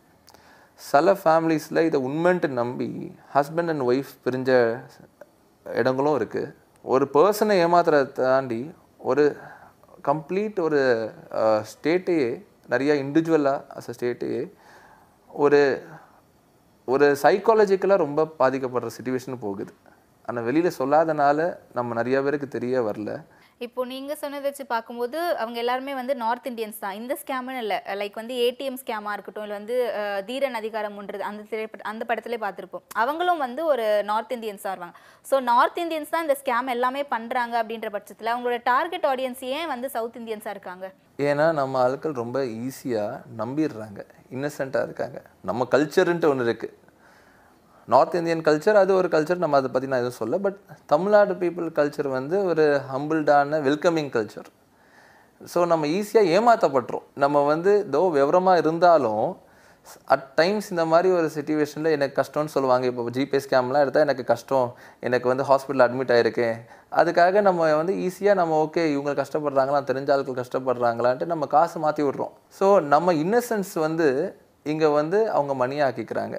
சில ஃபேமிலிஸில் இதை உண்மைன்ட்டு நம்பி ஹஸ்பண்ட் அண்ட் ஒய்ஃப் பிரிஞ்ச இடங்களும் இருக்குது ஒரு பர்சனை ஏமாத்துறதை தாண்டி ஒரு கம்ப்ளீட் ஒரு ஸ்டேட்டையே நிறையா இண்டிவிஜுவலாக அஸ் அ ஸ்டேட்டையே ஒரு ஒரு சைக்காலஜிக்கலாக ரொம்ப பாதிக்கப்படுற சுச்சுவேஷன் போகுது. ஆனால் வெளியில் சொல்லாதனால நம்ம நிறைய பேருக்கு தெரிய வரல. இப்போ நீங்க சொன்னதை வச்சு பார்க்கும்போது அவங்க எல்லாருமே வந்து நார்த் இந்தியன்ஸ் தான். இந்த ஸ்கேம்னு இல்லை. லைக் வந்து ஏடிஎம் ஸ்கேமா இருக்கட்டும் இல்லை வந்து தீரன் அதிகாரம் ஒன்றது அந்த திரைப்பட அந்த படத்திலே பார்த்துருப்போம். அவங்களும் வந்து ஒரு நார்த் இந்தியன்ஸ் தான் இருப்பாங்க ஸோ நார்த் இந்தியன்ஸ் தான் இந்த ஸ்கேம் எல்லாமே பண்றாங்க அப்படின்ற பட்சத்தில் அவங்களோட டார்கெட் ஆடியன்ஸ் ஏன் வந்து சவுத் இந்தியன்ஸாக இருக்காங்க? ஏன்னா நம்ம ஆட்கள் ரொம்ப ஈஸியாக நம்பிடுறாங்க. இன்னசென்ட்டாக இருக்காங்க. நம்ம கல்ச்சருன்ட்டு ஒன்று இருக்குது நார்த் இந்தியன் கல்ச்சர் அது ஒரு கல்ச்சர் நம்ம அதை பற்றி நான் எதுவும் சொல்ல பட் தமிழ்நாடு பீப்புள் கல்ச்சர் வந்து ஒரு ஹம்பிள்டான வெல்கமிங் கல்ச்சர் ஸோ நம்ம ஈஸியாக ஏமாற்றப்பட்டுரும் நம்ம வந்து தோ விவரமாக இருந்தாலும் அட் டைம்ஸ் இந்த மாதிரி ஒரு சுச்சுவேஷனில் எனக்கு கஷ்டம்னு சொல்லுவாங்க. இப்போ ஜிபே ஸ்கேம்லாம் எடுத்தால் எனக்கு கஷ்டம். எனக்கு வந்து ஹாஸ்பிட்டல் அட்மிட் ஆயிருக்கேன் அதுக்காக நம்ம வந்து ஈஸியாக நம்ம ஓகே இவங்க கஷ்டப்படுறாங்களா? தெரிஞ்ச ஆட்கள் கஷ்டப்படுறாங்களான்ட்டு நம்ம காசு மாற்றி விட்றோம். ஸோ நம்ம இன்னசென்ஸ் வந்து இங்கே வந்து அவங்க மணியாக்கிக்கிறாங்க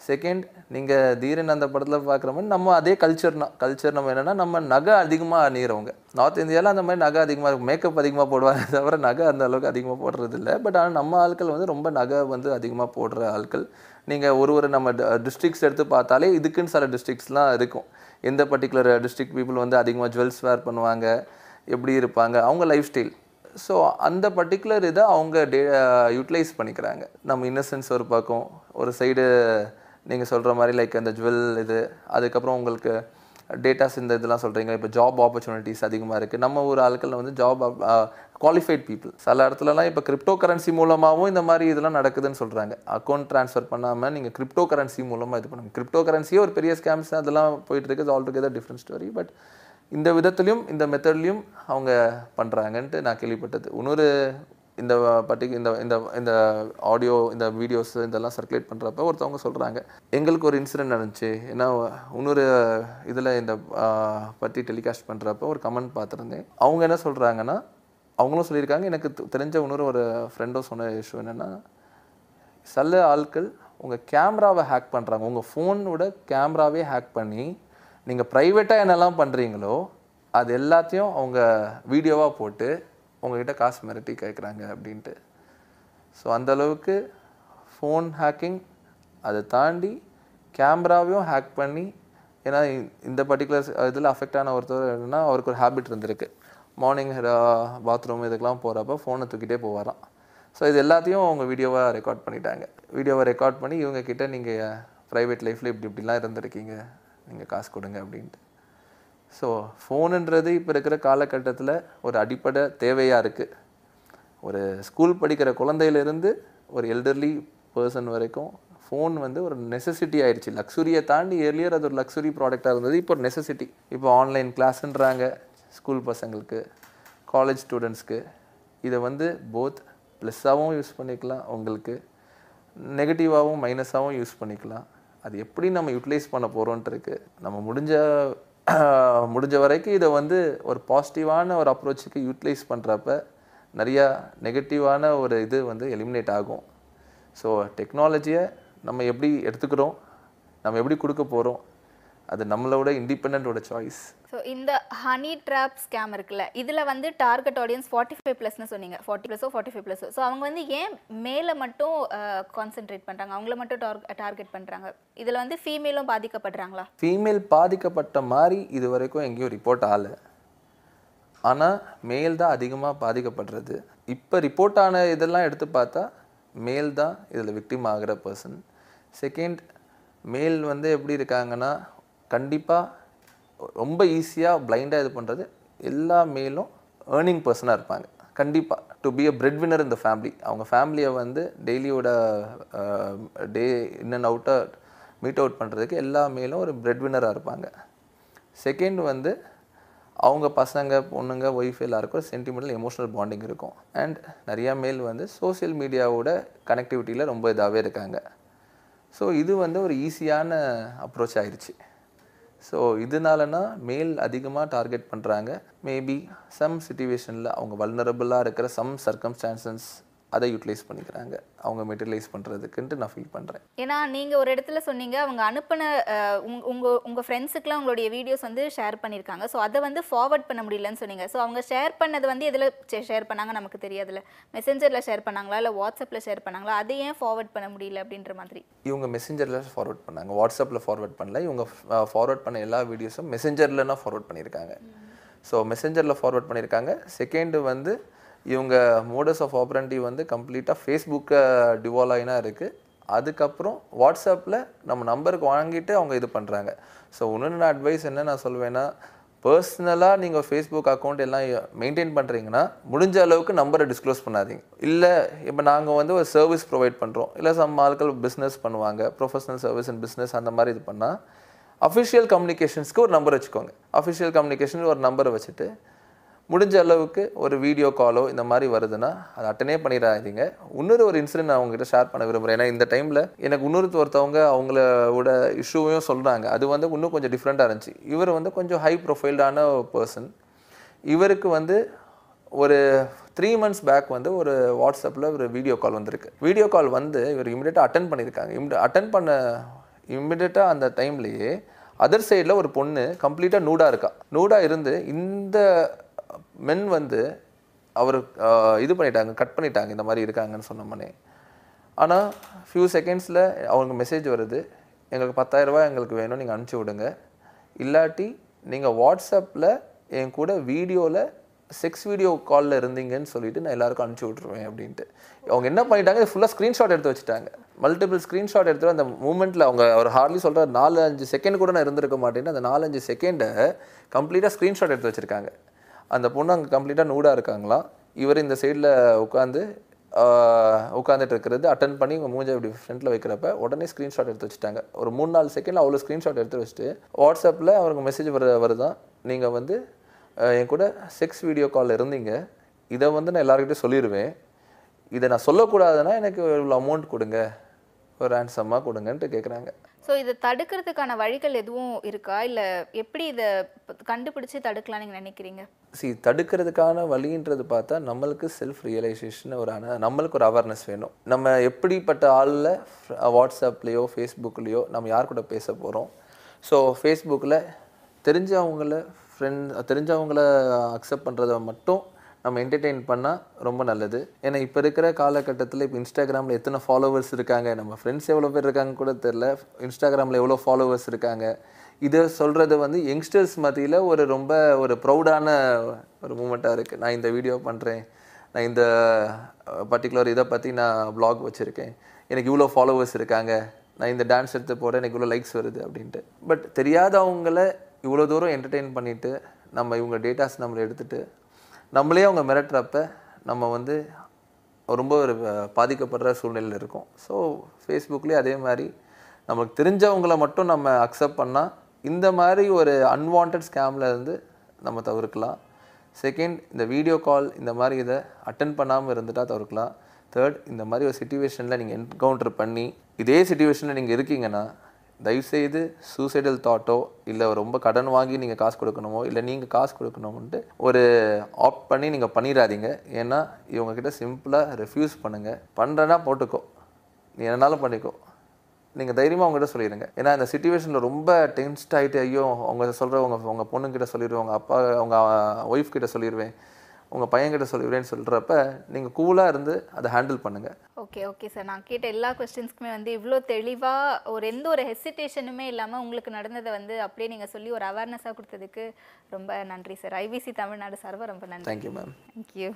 செகண்ட் நீங்கள் தீரன் அந்த படத்தில் பார்க்குற மாதிரி நம்ம அதே கல்ச்சர்னா கல்ச்சர் நம்ம என்னென்னா நம்ம நகை அதிகமாக அணிகிறவங்க நார்த் இந்தியாவில் அந்த மாதிரி நகை அதிகமாக இருக்கும் மேக்கப் அதிகமாக போடுவாங்க *laughs* தவிர நகை அந்த அளவுக்கு அதிகமாக போடுறது இல்லை. பட் ஆனால் நம்ம ஆட்கள் வந்து ரொம்ப நகை வந்து அதிகமாக போடுற ஆட்கள். நீங்கள் ஒரு ஒரு நம்ம டிஸ்ட்ரிக்ஸ் எடுத்து பார்த்தாலே இதுக்குன்னு சில டிஸ்ட்ரிக்ஸ்லாம் இருக்கும். எந்த பர்டிகுலர் டிஸ்ட்ரிக்ட் பீப்புள் வந்து அதிகமாக ஜுவல்ஸ் வேர் பண்ணுவாங்க. எப்படி இருப்பாங்க? அவங்க லைஃப் ஸ்டைல் ஸோ அந்த பர்டிகுலர் இதை அவங்க டே யூட்டிலைஸ் பண்ணிக்கிறாங்க. நம்ம இன்னசென்ஸ் ஒரு பக்கம் ஒரு சைடு நீங்கள் சொல்கிற மாதிரி லைக் அந்த ஜுவல் இது அதுக்கப்புறம் உங்களுக்கு டேட்டாஸ் இந்த இதெல்லாம் சொல்கிறீங்க இப்போ ஜாப் ஆப்பர்ச்சுனிட்டிஸ் அதிகமாக இருக்குது நம்ம ஊர் ஆட்களில் வந்து ஜாப் குவாலிஃபைட் பீப்புள் சில இடத்துலலாம் இப்போ கிரிப்டோ கரன்சி மூலமாகவும் இந்த மாதிரி இதெல்லாம் நடக்குதுன்னு சொல்கிறாங்க அக்கௌண்ட் ட்ரான்ஸ்ஃபர் பண்ணாமல் நீங்கள் கிரிப்டோ கரன்சி மூலமாக இது பண்ணுங்க. கிரிப்டோ கரன்சியே ஒரு பெரிய ஸ்கேம்ஸ் அதெல்லாம் போயிட்டுருக்கு. All together different story but இந்த விதத்துலையும் இந்த மெத்தட்லேயும் அவங்க பண்ணுறாங்கன்ட்டு நான் கேள்விப்பட்டது. இன்னொரு இந்த பர்டிகு இந்த இந்த இந்த ஆடியோ இந்த வீடியோஸ் இதெல்லாம் சர்க்குலேட் பண்ணுறப்ப ஒருத்தவங்க சொல்கிறாங்க எங்களுக்கு ஒரு இன்சிடென்ட் நடந்துச்சு. ஏன்னா இன்னொரு இதில் இந்த பற்றி டெலிகாஸ்ட் பண்ணுறப்ப ஒரு கமெண்ட் பார்த்துருந்தேன். அவங்க என்ன சொல்கிறாங்கன்னா அவங்களும் சொல்லியிருக்காங்க. எனக்கு தெரிஞ்ச இன்னொரு ஒரு ஃப்ரெண்டும் சொன்ன இஷ்யூ என்னென்னா சில ஆட்கள் உங்கள் கேமராவை ஹேக் பண்ணுறாங்க உங்கள் ஃபோனோட கேமராவே ஹேக் பண்ணி நீங்கள் ப்ரைவேட்டாக என்னெல்லாம் பண்ணுறீங்களோ அது எல்லாத்தையும் அவங்க வீடியோவாக போட்டு உங்ககிட்ட காசு மிரட்டி கேட்குறாங்க அப்படின்ட்டு. ஸோ அந்த அளவுக்கு ஃபோன் ஹேக்கிங் அதை தாண்டி கேமராவையும் ஹேக் பண்ணி ஏன்னா இந்த பர்டிகுலர் இதில் அஃபெக்ட் ஆன ஒருத்தர் என்னன்னா அவருக்கு ஒரு ஹேபிட் இருந்திருக்கு. மார்னிங் பாத்ரூம் uh, இதுக்கெல்லாம் போகிறப்ப ஃபோனை தூக்கிட்டே போவாராம். ஸோ இது எல்லாத்தையும் அவங்க வீடியோவாக ரெக்கார்ட் பண்ணிட்டாங்க. வீடியோவை ரெக்கார்ட் பண்ணி இவங்கக்கிட்ட நீங்கள் ப்ரைவேட் லைஃப்பில் இப்படி இப்படிலாம் இருந்திருக்கீங்க நீங்கள் காசு கொடுங்க அப்படின்ட்டு. ஸோ ஃபோனுன்றது இப்போ இருக்கிற காலகட்டத்தில் ஒரு அடிப்படை தேவையாக இருக்குது ஒரு ஸ்கூல் படிக்கிற குழந்தையிலேருந்து ஒரு எல்டர்லி பர்சன் வரைக்கும் ஃபோன் வந்து ஒரு நெசசிட்டி ஆயிடுச்சு. லக்ஸுரியை தாண்டி ஏர்லியர் அது ஒரு லக்ஸுரி ப்ராடக்டாக இருந்தது. இப்போ ஒரு நெசசிட்டி இப்போ ஆன்லைன் கிளாஸ்ன்றாங்க ஸ்கூல் பசங்களுக்கு காலேஜ் ஸ்டூடெண்ட்ஸ்க்கு இதை வந்து போத் ப்ளஸ்ஸாகவும் யூஸ் பண்ணிக்கலாம் உங்களுக்கு. நெகட்டிவாகவும் மைனஸாகவும் யூஸ் பண்ணிக்கலாம். அது எப்படி நம்ம யூட்டிலைஸ் பண்ண போகிறோன்ட்டு இருக்குது நம்ம முடிஞ்ச முடிஞ்ச வரைக்கும் இதை வந்து ஒரு பாசிட்டிவான ஒரு அப்ரோச்சுக்கு யூட்டிலைஸ் பண்ணுறப்ப நிறையா நெகட்டிவான ஒரு இது வந்து எலிமினேட் ஆகும். ஸோ டெக்னாலஜியை நம்ம எப்படி எடுத்துக்கிறோம்? நம்ம எப்படி கொடுக்க போகிறோம் அது நம்மளோட இண்டிபெண்டோட சாய்ஸ் ஸோ இந்த ஹனி ட்ராப் ஸ்கேம் இருக்குல்ல இதில் வந்து டார்கெட் ஆடியன்ஸ் ஃபார்ட்டி ஃபைவ் ப்ளஸ்னு சொன்னீங்க. ஃபார்ட்டி ப்ளஸோ ஃபார்ட்டி ஃபைவ் ப்ளஸோ ஸோ அவங்க வந்து ஏன் மேலே மட்டும் கான்சென்ட்ரேட் பண்ணுறாங்க அவங்கள மட்டும் டார்கெட் பண்ணுறாங்க இதில் வந்து ஃபீமேலும் பாதிக்கப்படுறாங்களா? ஃபீமேல் பாதிக்கப்பட்ட மாதிரி இது வரைக்கும் எங்கேயும் ரிப்போர்ட் ஆகலை. ஆனால் மேல் தான் அதிகமாக பாதிக்கப்படுறது. இப்போ ரிப்போர்ட் ஆன இதெல்லாம் எடுத்து பார்த்தா மேல் தான் இதில் விக்டிம் ஆகிற பர்சன் செகண்ட் மேல் வந்து எப்படி இருக்காங்கன்னா கண்டிப்பாக ரொம்ப ஈஸியாக பிளைண்டாக இது பண்ணுறது எல்லா மேலும் ஏர்னிங் பர்சனாக இருப்பாங்க. கண்டிப்பாக to be a bread winner இந்த ஃபேமிலி அவங்க ஃபேமிலியை வந்து டெய்லியோட டே இன் அண்ட் அவுட்டாக மீட் அவுட் பண்ணுறதுக்கு எல்லா மேலும் ஒரு பிரெட் வின்னராக இருப்பாங்க. செகண்ட் வந்து அவங்க பசங்க பொண்ணுங்க ஒய்ஃப் எல்லாருக்கும் சென்டிமெண்டல் எமோஷனல் பாண்டிங் இருக்கும். அண்ட் நிறையா மேல் வந்து சோஷியல் மீடியாவோட கனெக்டிவிட்டியில் ரொம்ப இதாகவே இருக்காங்க. ஸோ இது வந்து ஒரு ஈஸியான அப்ரோச் ஆயிடுச்சு ஸோ இதனாலனா மேல் அதிகமாக டார்கெட் பண்ணுறாங்க மேபி சம் சுச்சுவேஷனில் அவங்க வல்னரபுளாக இருக்கிற சம் சர்க்கம்ஸ்டான்சஸ் அதை யூட்டிலைஸ் பண்ணிக்கிறாங்க. அவங்க மெட்டீரியலைஸ் பண்ணுறதுக்குன்ட்டு நான் ஃபீல் பண்ணுறேன் ஏன்னா நீங்க ஒரு இடத்துல சொன்னீங்க அவங்க அனுப்பின அஹ், உங்க- உங்க உங்க ஃப்ரெண்ட்ஸுக்குலாம் உங்களுடைய வீடியோஸ் வந்து ஷேர் பண்ணியிருக்காங்க ஸோ அதை வந்து ஃபார்வர்ட் பண்ண முடியலன்னு சொன்னீங்க. ஸோ அவங்க ஷேர் பண்ணது வந்து எதில் ஷேர் பண்ணாங்க நமக்கு தெரியாதுல்ல. மெசேஞ்சரில் ஷேர் பண்ணாங்களா இல்லை வாட்ஸ்அப்பில் ஷேர் பண்ணாங்களா? அதை ஏன் ஃபார்வர்ட் பண்ண முடியல அப்படின்ற மாதிரி. இவங்க மெசேஞ்சரில் ஃபார்வர்ட் பண்ணாங்க. வாட்ஸ்அப்பில் ஃபார்வர்ட் பண்ணல. இவங்க ஃபார்வர்ட் பண்ண எல்லா வீடியோஸும் மெசேஞ்சர்லனா ஃபார்வர்ட் பண்ணியிருக்காங்க ஸோ மெசேஞ்சரில் ஃபார்வர்ட் பண்ணியிருக்காங்க செகண்டு வந்து இவங்க மோடஸ் ஆஃப் ஆப்ரண்டி வந்து கம்ப்ளீட்டாக ஃபேஸ்புக்கை டிவாலாயினாக இருக்குது அதுக்கப்புறம் வாட்ஸ்அப்பில் நம்ம நம்பருக்கு வாங்கிட்டு அவங்க இது பண்ணுறாங்க ஸோ இன்னொன்று அட்வைஸ் என்ன நான் சொல்வேன்னா பர்சனலாக நீங்கள் ஃபேஸ்புக் அக்கௌண்ட் எல்லாம் மெயின்டைன் பண்ணுறீங்கன்னா முடிஞ்ச அளவுக்கு நம்பரை டிஸ்க்ளோஸ் பண்ணாதீங்க. இல்லை இப்போ நாங்கள் வந்து ஒரு சர்வீஸ் ப்ரொவைட் பண்ணுறோம் இல்லை சம் ஆட்கள் பிஸ்னஸ் பண்ணுவாங்க. ப்ரொஃபஷனல் சர்வீஸ் அண்ட் பிஸ்னஸ் அந்த மாதிரி இது பண்ணால் அஃபிஷியல் கம்யூனிகேஷன்ஸ்க்கு ஒரு நம்பர் வச்சுக்கோங்க. அஃபிஷியல் கம்யூனிகேஷன் ஒரு நம்பரை வச்சுட்டு முடிஞ்ச அளவுக்கு ஒரு வீடியோ காலோ இந்த மாதிரி வருதுன்னா அதை அட்டனே பண்ணிடாதீங்க. இன்னொரு ஒரு இன்சிடென்ட் நான் உங்ககிட்ட ஷேர் பண்ண விரும்புகிறேன் ஏன்னா இந்த டைமில் எனக்கு இன்னொரு ஒருத்தவங்க அவங்களோட இஷ்யூவையும் சொல்கிறாங்க அது வந்து இன்னும் கொஞ்சம் டிஃப்ரெண்ட்டாக இருந்துச்சு. இவர் வந்து கொஞ்சம் ஹை ப்ரொஃபைல்டான பர்சன் இவருக்கு வந்து ஒரு த்ரீ மந்த்ஸ் பேக் வந்து ஒரு வாட்ஸ்அப்பில் ஒரு வீடியோ கால் வந்திருக்கு. வீடியோ கால் வந்து இவர் இமிடியேட்டாக அட்டன் பண்ணியிருக்காங்க. இம் அட்டன் பண்ண இமிடியேட்டாக அந்த டைம்லேயே அதர் சைடில் ஒரு பொண்ணு கம்ப்ளீட்டாக நூடாக இருக்கா. நூடாக இருந்து இந்த மென் வந்து அவர் இது பண்ணிட்டாங்க கட் பண்ணிட்டாங்க இந்த மாதிரி இருக்காங்கன்னு சொன்னோம்னே ஆனால் ஃபியூ செகண்ட்ஸில் அவங்களுக்கு மெசேஜ் வருது. எங்களுக்கு பத்தாயிரரூபா எங்களுக்கு வேணும் நீங்கள் அனுப்பிச்சி விடுங்க. இல்லாட்டி நீங்கள் வாட்ஸ்அப்பில் என் கூட வீடியோவில் செக்ஸ் வீடியோ காலில் இருந்தீங்கன்னு சொல்லிட்டு நான் எல்லாருக்கும் அனுப்பிச்சி விட்ருவேன் அப்படின்ட்டு. அவங்க என்ன பண்ணிட்டாங்க ஃபுல்லாக ஸ்க்ரீன்ஷாட் எடுத்து வச்சுட்டாங்க. மல்டிபிள் ஸ்க்ரீன்ஷாட் எடுத்து அந்த மூமெண்ட்டில் அவங்க அவர் ஹார்ட்லி சொல்கிற நாலு அஞ்சு செகண்ட் கூட நான் இருந்திருக்க மாட்டேன்னு அந்த நாலஞ்சு செகண்டை கம்ப்ளீட்டாக ஸ்க்ரீன்ஷாட் எடுத்து வச்சுருக்காங்க. அந்த பொண்ணு அங்கே கம்ப்ளீட்டாக நூடாக இருக்காங்களாம் இவர் இந்த சைடில் உட்காந்து உட்காந்துட்டு இருக்கிறது அட்டன் பண்ணி இவங்க மூஞ்சை இப்படி ஃப்ரண்ட்டில் வைக்கிறப்ப உடனே ஸ்க்ரீன்ஷாட் எடுத்து வச்சுட்டாங்க. ஒரு மூணு நாலு செகண்ட் அவ்வளோ ஸ்க்ரீன்ஷாட் எடுத்து வச்சுட்டு வாட்ஸ்அப்பில் அவருக்கு மெசேஜ் வர வருதான் நீங்கள் வந்து என் கூட செக்ஸ் வீடியோ காலில் இருந்தீங்க. இதை வந்து நான் எல்லாருக்கிட்டையும் சொல்லிடுவேன் இதை நான் சொல்லக்கூடாதுன்னா எனக்கு இவ்வளோ அமௌண்ட் கொடுங்க. ஒரு ஹேண்ட்ஸம்மாக கொடுங்கன்ட்டு கேட்குறாங்க ஸோ இதை தடுக்கிறதுக்கான வழிகள் எதுவும் இருக்கா? இல்லை எப்படி இதை கண்டுபிடிச்சி தடுக்கலாம் நீங்கள் நினைக்கிறீங்க? சி தடுக்கிறதுக்கான வழின்றது பார்த்தா நம்மளுக்கு செல்ஃப் ரியலைசேஷன் ஒரு ஆன நம்மளுக்கு ஒரு அவேர்னஸ் வேணும். நம்ம எப்படிப்பட்ட ஆளில் வாட்ஸ்அப்லேயோ ஃபேஸ்புக்லேயோ நம்ம யார் கூட பேச போகிறோம் ஸோ ஃபேஸ்புக்கில் தெரிஞ்சவங்கள ஃப்ரெண்ட் தெரிஞ்சவங்கள அக்செப்ட் பண்ணுறத மட்டும் நம்ம என்டர்டெயின் பண்ணால் ரொம்ப நல்லது. ஏன்னா இப்போ இருக்கிற காலகட்டத்தில் இப்போ இன்ஸ்டாகிராமில் எத்தனை ஃபாலோவர்ஸ் இருக்காங்க? நம்ம ஃப்ரெண்ட்ஸ் எவ்வளோ பேர் இருக்காங்க கூட தெரில இன்ஸ்டாகிராமில் எவ்வளோ ஃபாலோவர்ஸ் இருக்காங்க? இதை சொல்கிறது வந்து யங்ஸ்டர்ஸ் மத்தியில் ஒரு ரொம்ப ஒரு ப்ரௌடான ஒரு மூமெண்ட்டாக இருக்குது நான் இந்த வீடியோ பண்ணுறேன் நான் இந்த பர்டிகுலர் இதை பற்றி நான் ப்ளாக் வச்சுருக்கேன். எனக்கு இவ்வளோ ஃபாலோவர்ஸ் இருக்காங்க. நான் இந்த டான்ஸ் எடுத்து போகிறேன் எனக்கு இவ்வளோ லைக்ஸ் வருது அப்படின்ட்டு. பட் தெரியாதவங்கள இவ்வளோ தூரம் என்டர்டெயின் பண்ணிவிட்டு நம்ம இவங்க டேட்டாஸ் நம்மளை எடுத்துகிட்டு நம்மளே அவங்க மிரட்டுறப்ப நம்ம வந்து ரொம்ப ஒரு பாதிக்கப்படுற சூழ்நிலையில் இருக்கும். ஸோ ஃபேஸ்புக்லேயே அதே மாதிரி நமக்கு தெரிஞ்சவங்கள மட்டும் நம்ம அக்செப்ட் பண்ணால் இந்த மாதிரி ஒரு அன்வான்ட் ஸ்கேமில் இருந்து நம்ம தவிர்க்கலாம். செகண்ட் இந்த வீடியோ கால் இந்த மாதிரி இதை அட்டன் பண்ணாமல் இருந்துட்டால் தவிர்க்கலாம். தேர்ட் இந்த மாதிரி ஒரு சுச்சுவேஷனில் நீங்கள் என்கவுண்டர் பண்ணி இதே சுச்சுவேஷனில் நீங்கள் இருக்கீங்கன்னா தயவுசெய்து சூசைடல் தாட்டோ இல்லை ரொம்ப கடன் வாங்கி நீங்கள் காசு கொடுக்கணுமோ இல்லை நீங்கள் காசு கொடுக்கணும்ன்ட்டு ஒரு ஆப்ட் பண்ணி நீங்கள் பண்ணிடாதீங்க ஏன்னா இவங்கக்கிட்ட சிம்பிளாக ரெஃப்யூஸ் பண்ணுங்கள் பண்ணுறேன்னா போட்டுக்கோ. நீ என்னனாலும் பண்ணிக்கோ. நீங்கள் தைரியமாக அவங்ககிட்ட சொல்லிடுங்க ஏன்னா இந்த சுச்சுவேஷனில் ரொம்ப டென்ஸ்ட் ஆகிட்டு ஐயோ அவங்க சொல்கிற உங்கள் உங்கள் பொண்ணுக்கிட்ட சொல்லிடுவேன் உங்கள் அப்பா உங்கள் ஒய்ஃப் கிட்ட சொல்லிடுவேன் உங்கள் பையன்கிட்ட சொல்லிடுவேன்னு சொல்கிறப்ப நீங்கள் கூலாக இருந்து அதை ஹேண்டில் பண்ணுங்கள் ஓகே ஓகே சார் நான் கேட்ட எல்லா கொஸ்டின்ஸ்க்குமே வந்து இவ்வளோ தெளிவாக ஒரு எந்த ஒரு ஹெசிடேஷனுமே இல்லாமல் உங்களுக்கு நடந்ததை வந்து அப்படியே நீங்கள் சொல்லி ஒரு அவேர்னஸாக கொடுத்ததுக்கு ரொம்ப நன்றி சார் ஐபிசி தமிழ்நாடு சார்பாக ரொம்ப நன்றி. Thank you ma'am thank you